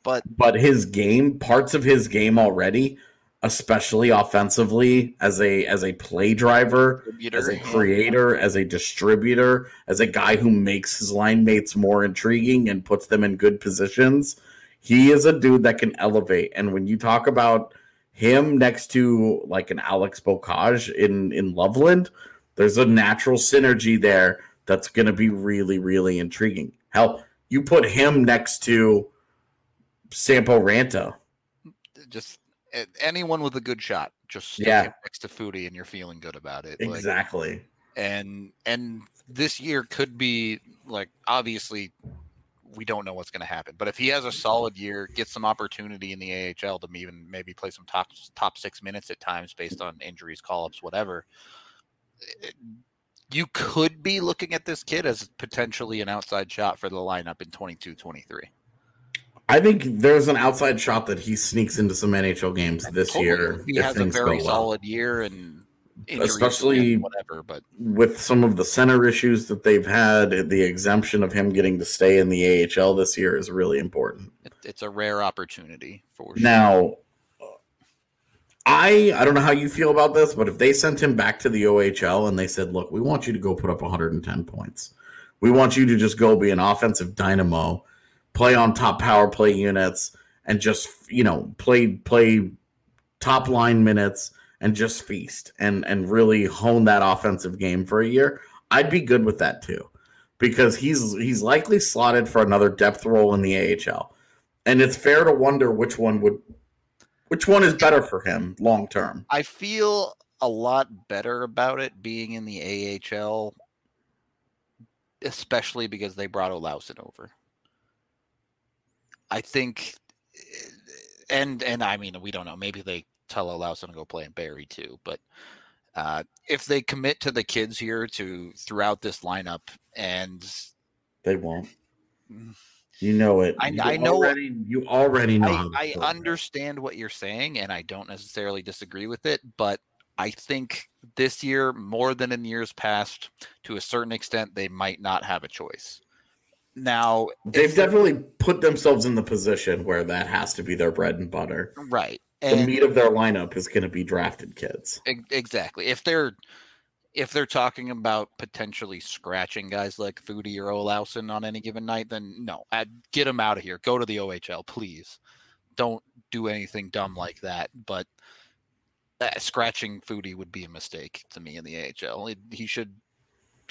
But But his game, parts of his game already, especially offensively, as a as a play driver, as a creator, as a distributor, as a guy who makes his line mates more intriguing and puts them in good positions. He is a dude that can elevate. And when you talk about him next to like an Alex Beaucage in in Loveland, there's a natural synergy there that's going to be really really intriguing. Hell, you put him next to Sampo Ranta. just anyone with a good shot, just stick Yeah. next to Foudy, and you're feeling good about it. Like, Exactly. and and this year could be like obviously we don't know what's going to happen, but if he has a solid year, get some opportunity in the AHL to even maybe play some top top six minutes at times based on injuries, call ups, whatever. it- You could be looking at this kid as potentially an outside shot for the lineup in 22 23. I think there's an outside shot that he sneaks into some NHL games this year. He if has a very go well. solid year and Especially- and whatever, but with some of the center issues that they've had, the exemption of him getting to stay in the AHL this year is really important. it's a rare opportunity for sure. Now, I I don't know how you feel about this, but if they sent him back to the OHL and they said, "Look, we want you to go put up 110 points. We want you to just go be an offensive dynamo, play on top power play units, and just you know play play top line minutes and just feast and and really hone that offensive game for a year." I'd be good with that too, because he's he's likely slotted for another depth role in the AHL, and it's fair to wonder which one would which one is better for him long term? I feel a lot better about it being in the AHL, especially because they brought Olausson over. I think, eh, and and I mean we don't know. Maybe they tell Olausson to go play in Barrie too, but uh, if they commit to the kids here to throughout this lineup and They won't. Mm. You know it. I- You I know- Already, you already know. I, I understand what you're saying, and I don't necessarily disagree with it, but I think this year, more than in years past, to a certain extent, they might not have a choice. Now, They've definitely put themselves in the position where that has to be their bread and butter. right, The meat of their lineup is going to be drafted kids. exactly. If they're if they're talking about potentially scratching guys like Foudy or Olausson on any given night, then no, I'd get them out of here. Go to the OHL, please. Don't do anything dumb like that. But uh, scratching Foudy would be a mistake to me in the AHL. He should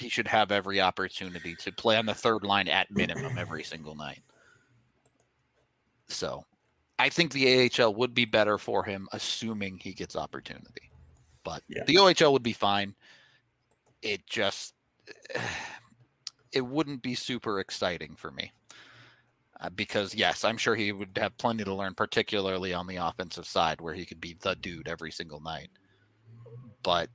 he should have every opportunity to play on the third line at minimum every single night. So, I think the AHL would be better for him, assuming he gets opportunity. But Yeah. the OHL would be fine. It just [sighs] it wouldn't be super exciting for me. Uh, because yes, I'm sure he would have plenty to learn, particularly on the offensive side, where he could be the dude every single night. But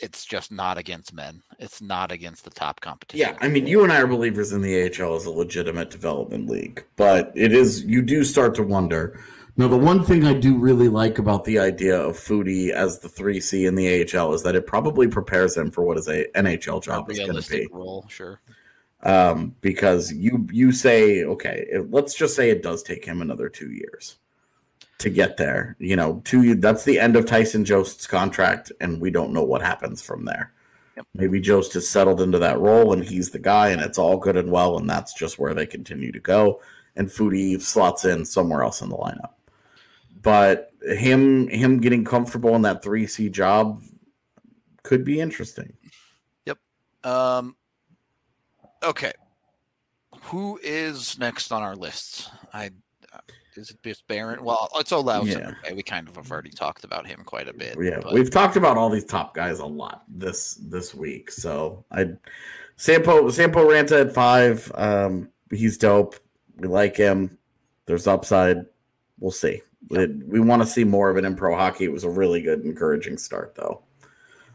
it's just not against men. It's not against the top competition. Yeah, I mean, you and I are believers in the AHL as a legitimate development league, but it is you do start to wonder. Now, the one thing I do really like about the idea of Foudy as the three C in the AHL is that it probably prepares him for what his a NHL a job is going to be. role, sure. Um, because you you say okay, if- let's just say it does take him another two years to get there. You know, two that's the end of Tyson Jost's contract, and we don't know what happens from there. Yep. Maybe Jost has settled into that role, and he's the guy, and it's all good and well, and that's just where they continue to go. And Foudy slots in somewhere else in the lineup. But him him getting comfortable in that three C job could be interesting. Yep. Um, okay. Who is next on our lists? I is it just Barron? Well, it's Olausson. Yeah. Okay, we kind of have already talked about him quite a bit. Yeah, but- we've talked about all these top guys a lot this this week. So I Sampo Sampo Ranta at five. Um, he's dope. We like him. There's upside. We'll see. It- we want to see more of it in pro hockey. It was a really good, encouraging start, though.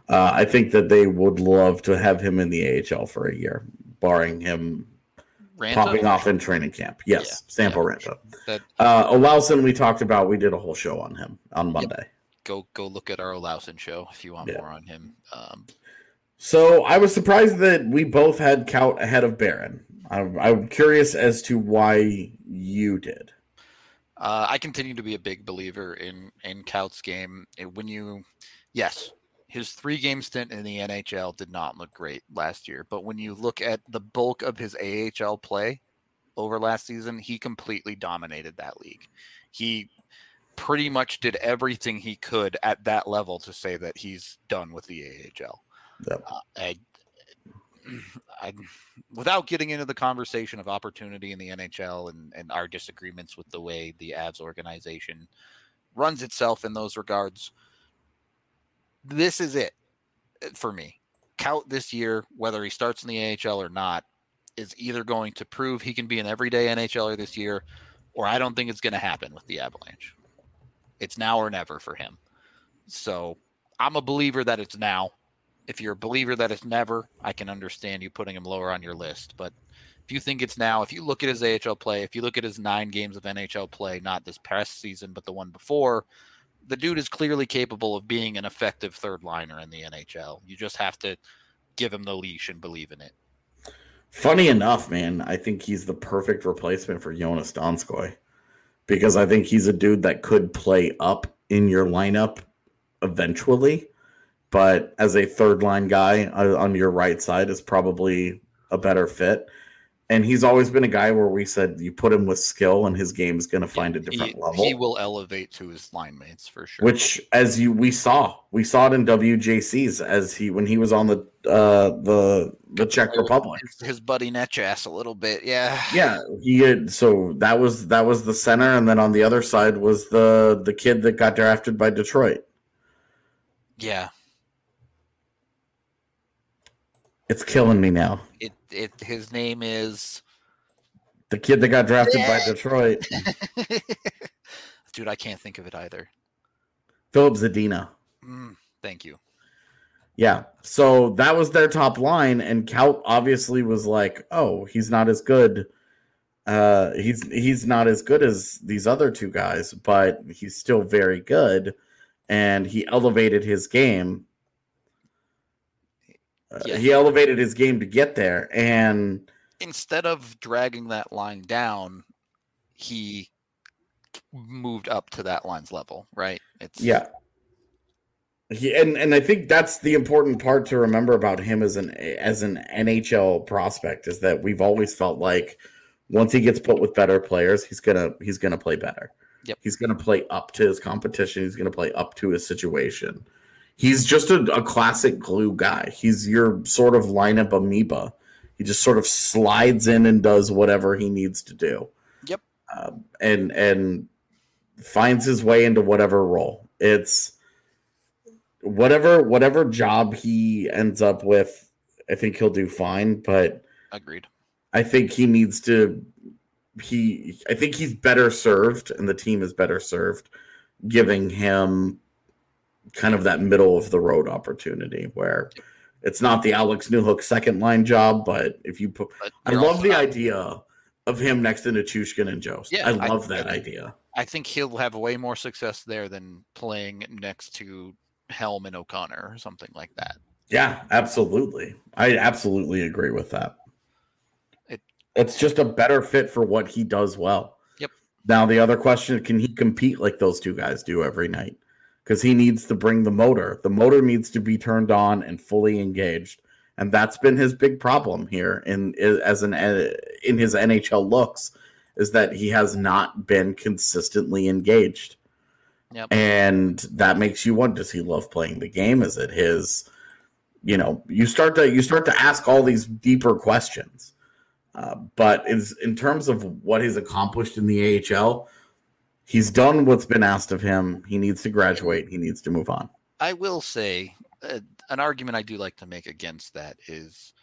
Uh, I think that they would love to have him in the AHL for a year, barring him Ranta? popping off in training camp. Yes, Yeah, Sampo yeah, Ranta. That Uh, Olausson, we talked about. We did a whole show on him on Monday. go go look at our Olausson show if you want Yeah. more on him. Um, So I was surprised that we both had Kaut ahead of Barron. I'm, I'm curious as to why you did. Uh, I continue to be a big believer in in Kaut's game. When you, yes, his three game stint in the NHL did not look great last year, but when you look at the bulk of his AHL play over last season, he completely dominated that league. He pretty much did everything he could at that level to say that he's done with the AHL. Yep. Uh, I, I, [clears throat] without getting into the conversation of opportunity in the NHL and, and our disagreements with the way the Avs organization runs itself in those regards, this is it uh, for me. Kaut this year, whether he starts in the AHL or not, is either going to prove he can be an everyday NHLer this year, or I don't think it's going to happen with the Avalanche. It's now or never for him. So I'm a believer that it's now. If you're a believer that it's never, I can understand you putting him lower on your list. But if you think it's now, if you look at his AHL play, if you look at his nine games of NHL play, not this past season, but the one before, the dude is clearly capable of being an effective third liner in the NHL. You just have to give him the leash and believe in it. Funny enough, man, I think he's the perfect replacement for Joonas Donskoi because I think he's a dude that could play up in your lineup eventually, but as a third line guy uh, on your right side is probably a better fit. And he's always been a guy where we said you put him with skill and his game is going to find a different he, level. he will elevate to his line mates for sure. which as you we saw we saw it in WJCs as he when he was on the uh the the Czech Republic. his, buddy Necas a little bit, yeah. Yeah, he had so that was that was the center and then on the other side was the the kid that got drafted by Detroit. Yeah. It's killing me now. It it his name is The kid that got drafted by Detroit, [laughs] Dude, I can't think of it either. Filip Zadina. Mm, thank you. Yeah. So that was their top line, and Kaut obviously was like, "Oh, he's not as good. Uh, he's he's not as good as these other two guys, but he's still very good." And he elevated his game. Uh, Yeah. He elevated his game to get there, and Instead of dragging that line down, he moved up to that line's level, right? It's yeah, He, and and I think that's the important part to remember about him as an as an NHL prospect is that we've always felt like once he gets put with better players, he's gonna he's gonna play better. Yep. He's gonna play up to his competition. He's gonna play up to his situation. He's just a, a classic glue guy. He's your sort of lineup amoeba. He just sort of slides in and does whatever he needs to do. Yep. Um, and and finds his way into whatever role. It's whatever whatever job he ends up with, I think he'll do fine. But Agreed. I think he needs to. He, I think he's better served, and the team is better served, giving him kind of that middle of the road opportunity where it's not the Alex Newhook second line job, but if you put, I love the not- idea of him next to Nichushkin and Jost. Yeah, I I- love that idea. I think he'll have way more success there than playing next to Helm and O'Connor or something like that. Yeah, absolutely. I absolutely agree with that. It- it's just a better fit for what he does well. Yep. Now the other question, can he compete like those two guys do every night? Because he needs to bring the motor. The motor needs to be turned on and fully engaged. And that's been his big problem here in as an in his NHL looks is that he has not been consistently engaged. Yep. And that makes you wonder does he love playing the game? Is it his you know, you start to you start to ask all these deeper questions. Uh, but is in terms of what he's accomplished in the AHL, he's done what's been asked of him. He needs to graduate. He needs to move on. I will say uh, an argument I do like to make against that is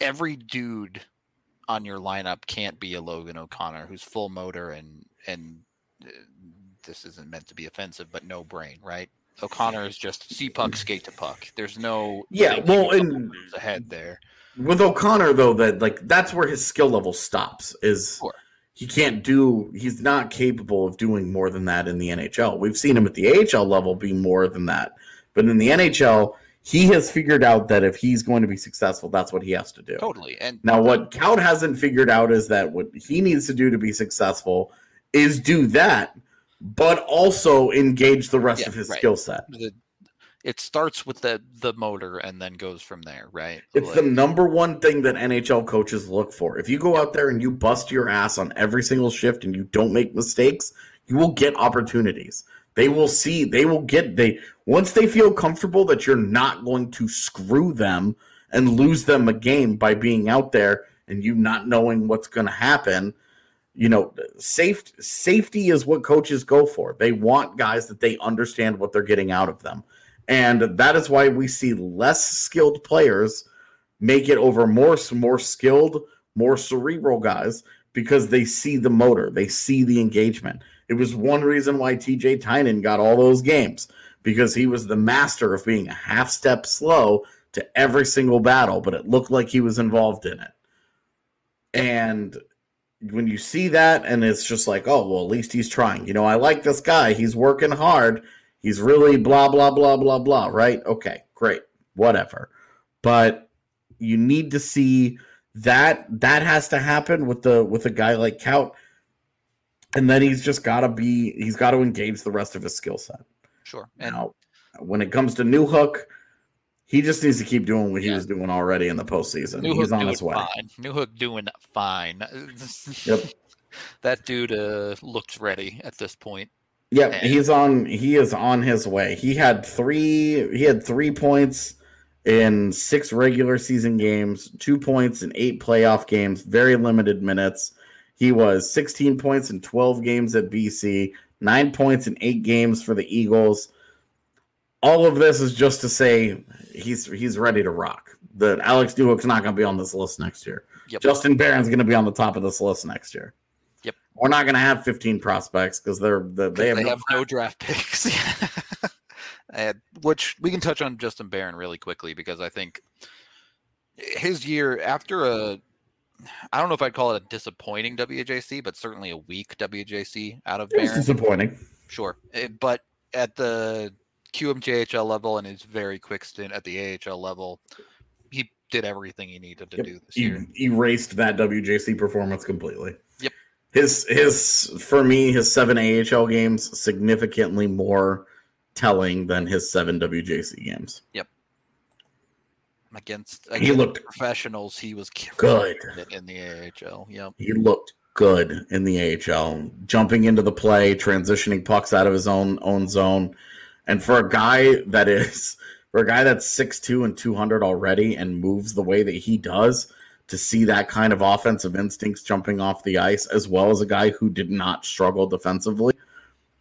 every dude on your lineup can't be a Logan O'Connor who's full motor and and uh, this isn't meant to be offensive, but no brain, right? O'Connor is just see puck, skate to puck. There's no Yeah, well, and- ahead there. With O'Connor though, that like that's where his skill level stops. Is Sure. He can't do he's not capable of doing more than that in the NHL. We've seen him at the AHL level be more than that. But in the NHL, he has figured out that if he's going to be successful, that's what he has to do. Totally. And Now, what Kaut hasn't figured out is that what he needs to do to be successful is do that, but also engage the rest Yeah, of his right. skill set. the, it starts with the the motor and then goes from there, right? It's Like, the number one thing that NHL coaches look for. If you go out there and you bust your ass on every single shift and you don't make mistakes, you will get opportunities. They will see, they will get they once they feel comfortable that you're not going to screw them and lose them a game by being out there and you not knowing what's going to happen. You know, safe, safety is what coaches go for. They want guys that they understand what they're getting out of them. And that is why we see less skilled players make it over more more skilled, more cerebral guys because they see the motor, they see the engagement. It was one reason why TJ Tynan got all those games because he was the master of being a half step slow to every single battle, but it looked like he was involved in it. And when you see that, and it's just like, oh, well, at least he's trying. You know, I like this guy. He's working hard. He's really blah, blah, blah, blah, blah, right? Okay, great. Whatever. But you need to see that that has to happen with the with a guy like Kaut. And then he's just gotta be he's got to engage the rest of his skill set. sure. And Now, when it comes to Newhook, he just needs to keep doing what he Yeah. was doing already in the postseason. New he's Hook on his way. fine. Newhook doing fine. [laughs] Yep. that dude uh, looks ready at this point. Yeah, And- he's on. He is on his way. He had three. He had three points in six regular season games, two points in eight playoff games, very limited minutes. He was 16 points in 12 games at BC, nine points in eight games for the Eagles. All of this is just to say he's he's ready to rock. That Alex Newhook's not going to be on this list next year. Yep. Justin Barron's going to be on the top of this list next year. We're not going to have 15 prospects because they're the, they have, they no have no draft picks. [laughs] and, which we can touch on Justin Barron really quickly because I think his year after a I don't know if I'd call it a disappointing WJC, but certainly a weak WJC out of It Barron. disappointing. Sure. Eh, But at the QMJHL level and his very quick stint at the AHL level, he did everything he needed to Yep. do this He year. erased that WJC performance completely. Yep. His his for me his seven AHL games significantly more telling than his seven WJC games. Yep. Against, He looked professionals. He was good. in the AHL. Yep. He looked good in the AHL, jumping into the play, transitioning pucks out of his own own zone. And for a guy that is for a guy that's 6'2 and 200 already and moves the way that he does, to see that kind of offensive instincts jumping off the ice, as well as a guy who did not struggle defensively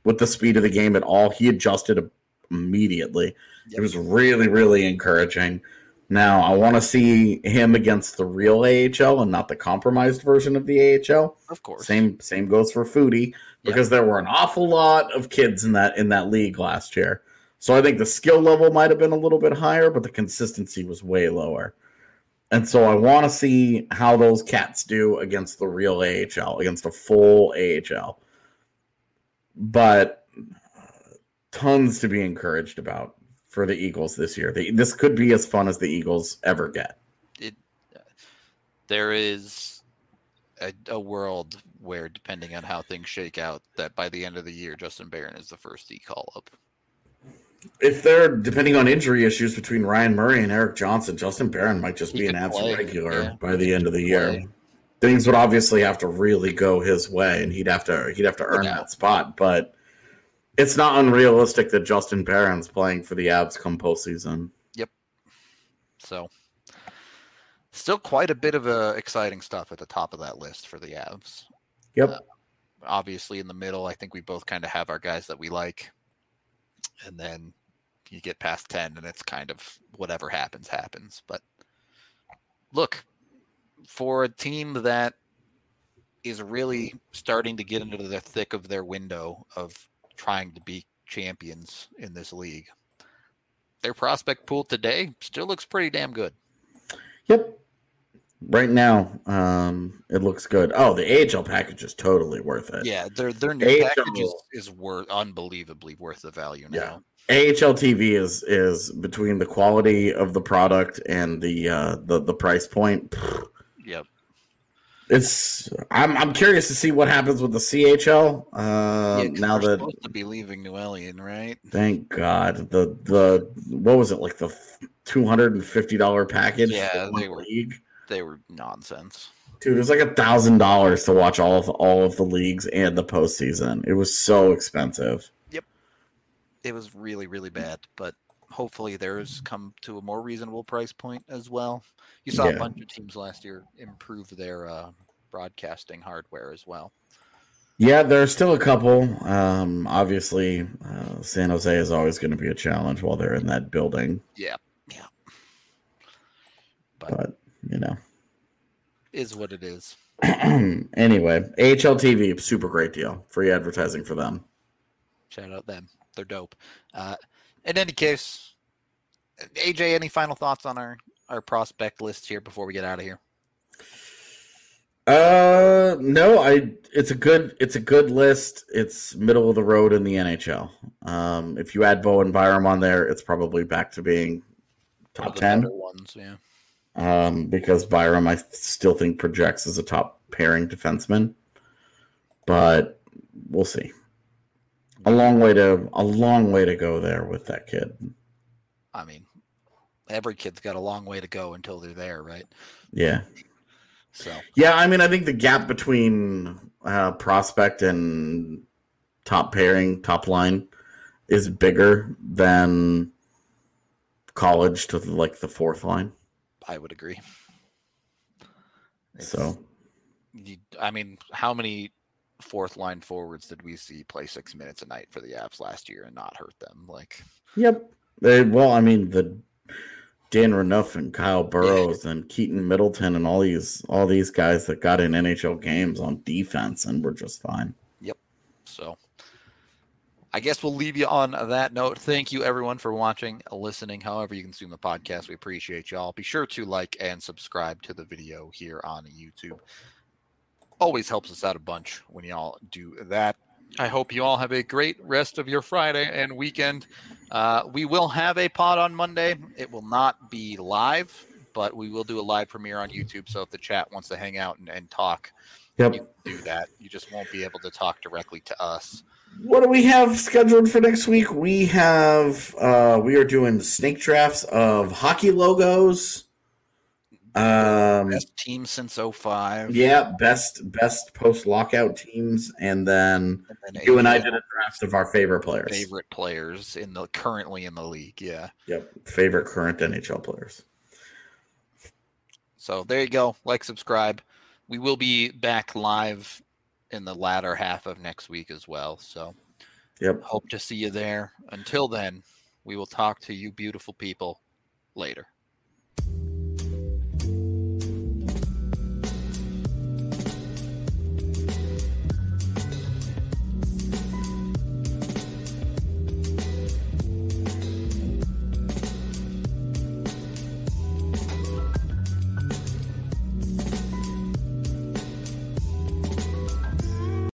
with the speed of the game at all, he adjusted immediately. It was really, really encouraging. Now, I want to see him against the real AHL and not the compromised version of the AHL. Of course. Same same goes for Foudy because there were an awful lot of kids in that in that league last year. So I think the skill level might have been a little bit higher, but the consistency was way lower. And so I want to see how those cats do against the real AHL, against a full AHL. But tons to be encouraged about for the Eagles this year. They, this could be as fun as the Eagles ever get. there is a, a world where, depending on how things shake out, that by the end of the year, Justin Barron is the first D call up. If they're depending on injury issues between Ryan Murray and Erik Johnson, Justin Barron might just He be an could abs play, regular yeah. by the end of the year. play. Things would obviously have to really go his way, and he'd have to he'd have to earn doubt. that spot. But it's not unrealistic that Justin Barron's playing for the Avs come postseason. Yep. So, still quite a bit of uh, exciting stuff at the top of that list for the Avs. Yep. Uh, Obviously, in the middle, I think we both kind of have our guys that we like, and then you get past ten, and it's kind of whatever happens, happens. But look, for a team that is really starting to get into the thick of their window of trying to be champions in this league, their prospect pool today still looks pretty damn good. Yep. Right now, um, it looks good. Oh, the AHL package is totally worth it. Yeah, their their new AHL package is, is worth unbelievably worth the value Yeah. now. AHL TV is is between the quality of the product and the uh, the the price point. Yep. It's I'm I'm curious to see what happens with the CHL. Uh, Yeah, now that supposed to be leaving NeuLion, right? thank God the the what was it like the two hundred and fifty dollar package? Yeah, they were- league. They were nonsense. Dude, it was like a thousand dollars to watch all of all of the leagues and the postseason. It was so expensive. Yep, it was really really bad, but hopefully theirs come to a more reasonable price point as well. You saw Yeah. a bunch of teams last year improve their uh, broadcasting hardware as well. Yeah, there are still a couple. Um, obviously, uh, San Jose is always going to be a challenge while they're in that building. Yeah, yeah. But, But you know, is what it is. [clears throat] anyway, AHL TV, super great deal. Free advertising for them. Shout out them. They're dope. Uh, in any case, AJ, any final thoughts on our our prospect list here before we get out of here? Uh, no, I. It's a good. It's a good list. It's middle of the road in the NHL. Um, if you add Bo and Byram on there, it's probably back to being top ten. yeah. Um, because Byram I still think projects as a top pairing defenseman, but we'll see. A long way to a long way to go there with that kid. I mean, every kid's got a long way to go until they're there, right? Yeah, So yeah. I mean, I think the gap between uh, prospect and top pairing, top line, is bigger than college to like the fourth line. I would agree. It's- So you, I mean, how many fourth line forwards did we see play six minutes a night for the Avs last year and not hurt them? Like, Yep. They, well, I mean the Dan Renouf and Kyle Burroughs and Keaton Middleton and all these all these guys that got in NHL games on defense and were just fine. Yep. So I guess we'll leave you on that note. Thank you everyone for watching, listening, however you consume the podcast. We appreciate y'all. Be sure to like and subscribe to the video here on YouTube. Always helps us out a bunch when y'all do that. I hope you all have a great rest of your Friday and weekend. Uh, we will have a pod on Monday. It will not be live, but we will do a live premiere on YouTube. So if the chat wants to hang out and, and talk, Yep. you can do that. You just won't be able to talk directly to us. What do we have scheduled for next week? We have uh we are doing snake drafts of hockey logos. Um Best team since 05. yeah, best best post lockout teams and then And then you and I did a draft of our favorite players. favorite players in the currently in the league. Yeah. Yep, favorite current NHL players. So there you go. Like, subscribe. We will be back live in the latter half of next week as well. So Yep. hope to see you there. Until then, we will talk to you beautiful people later.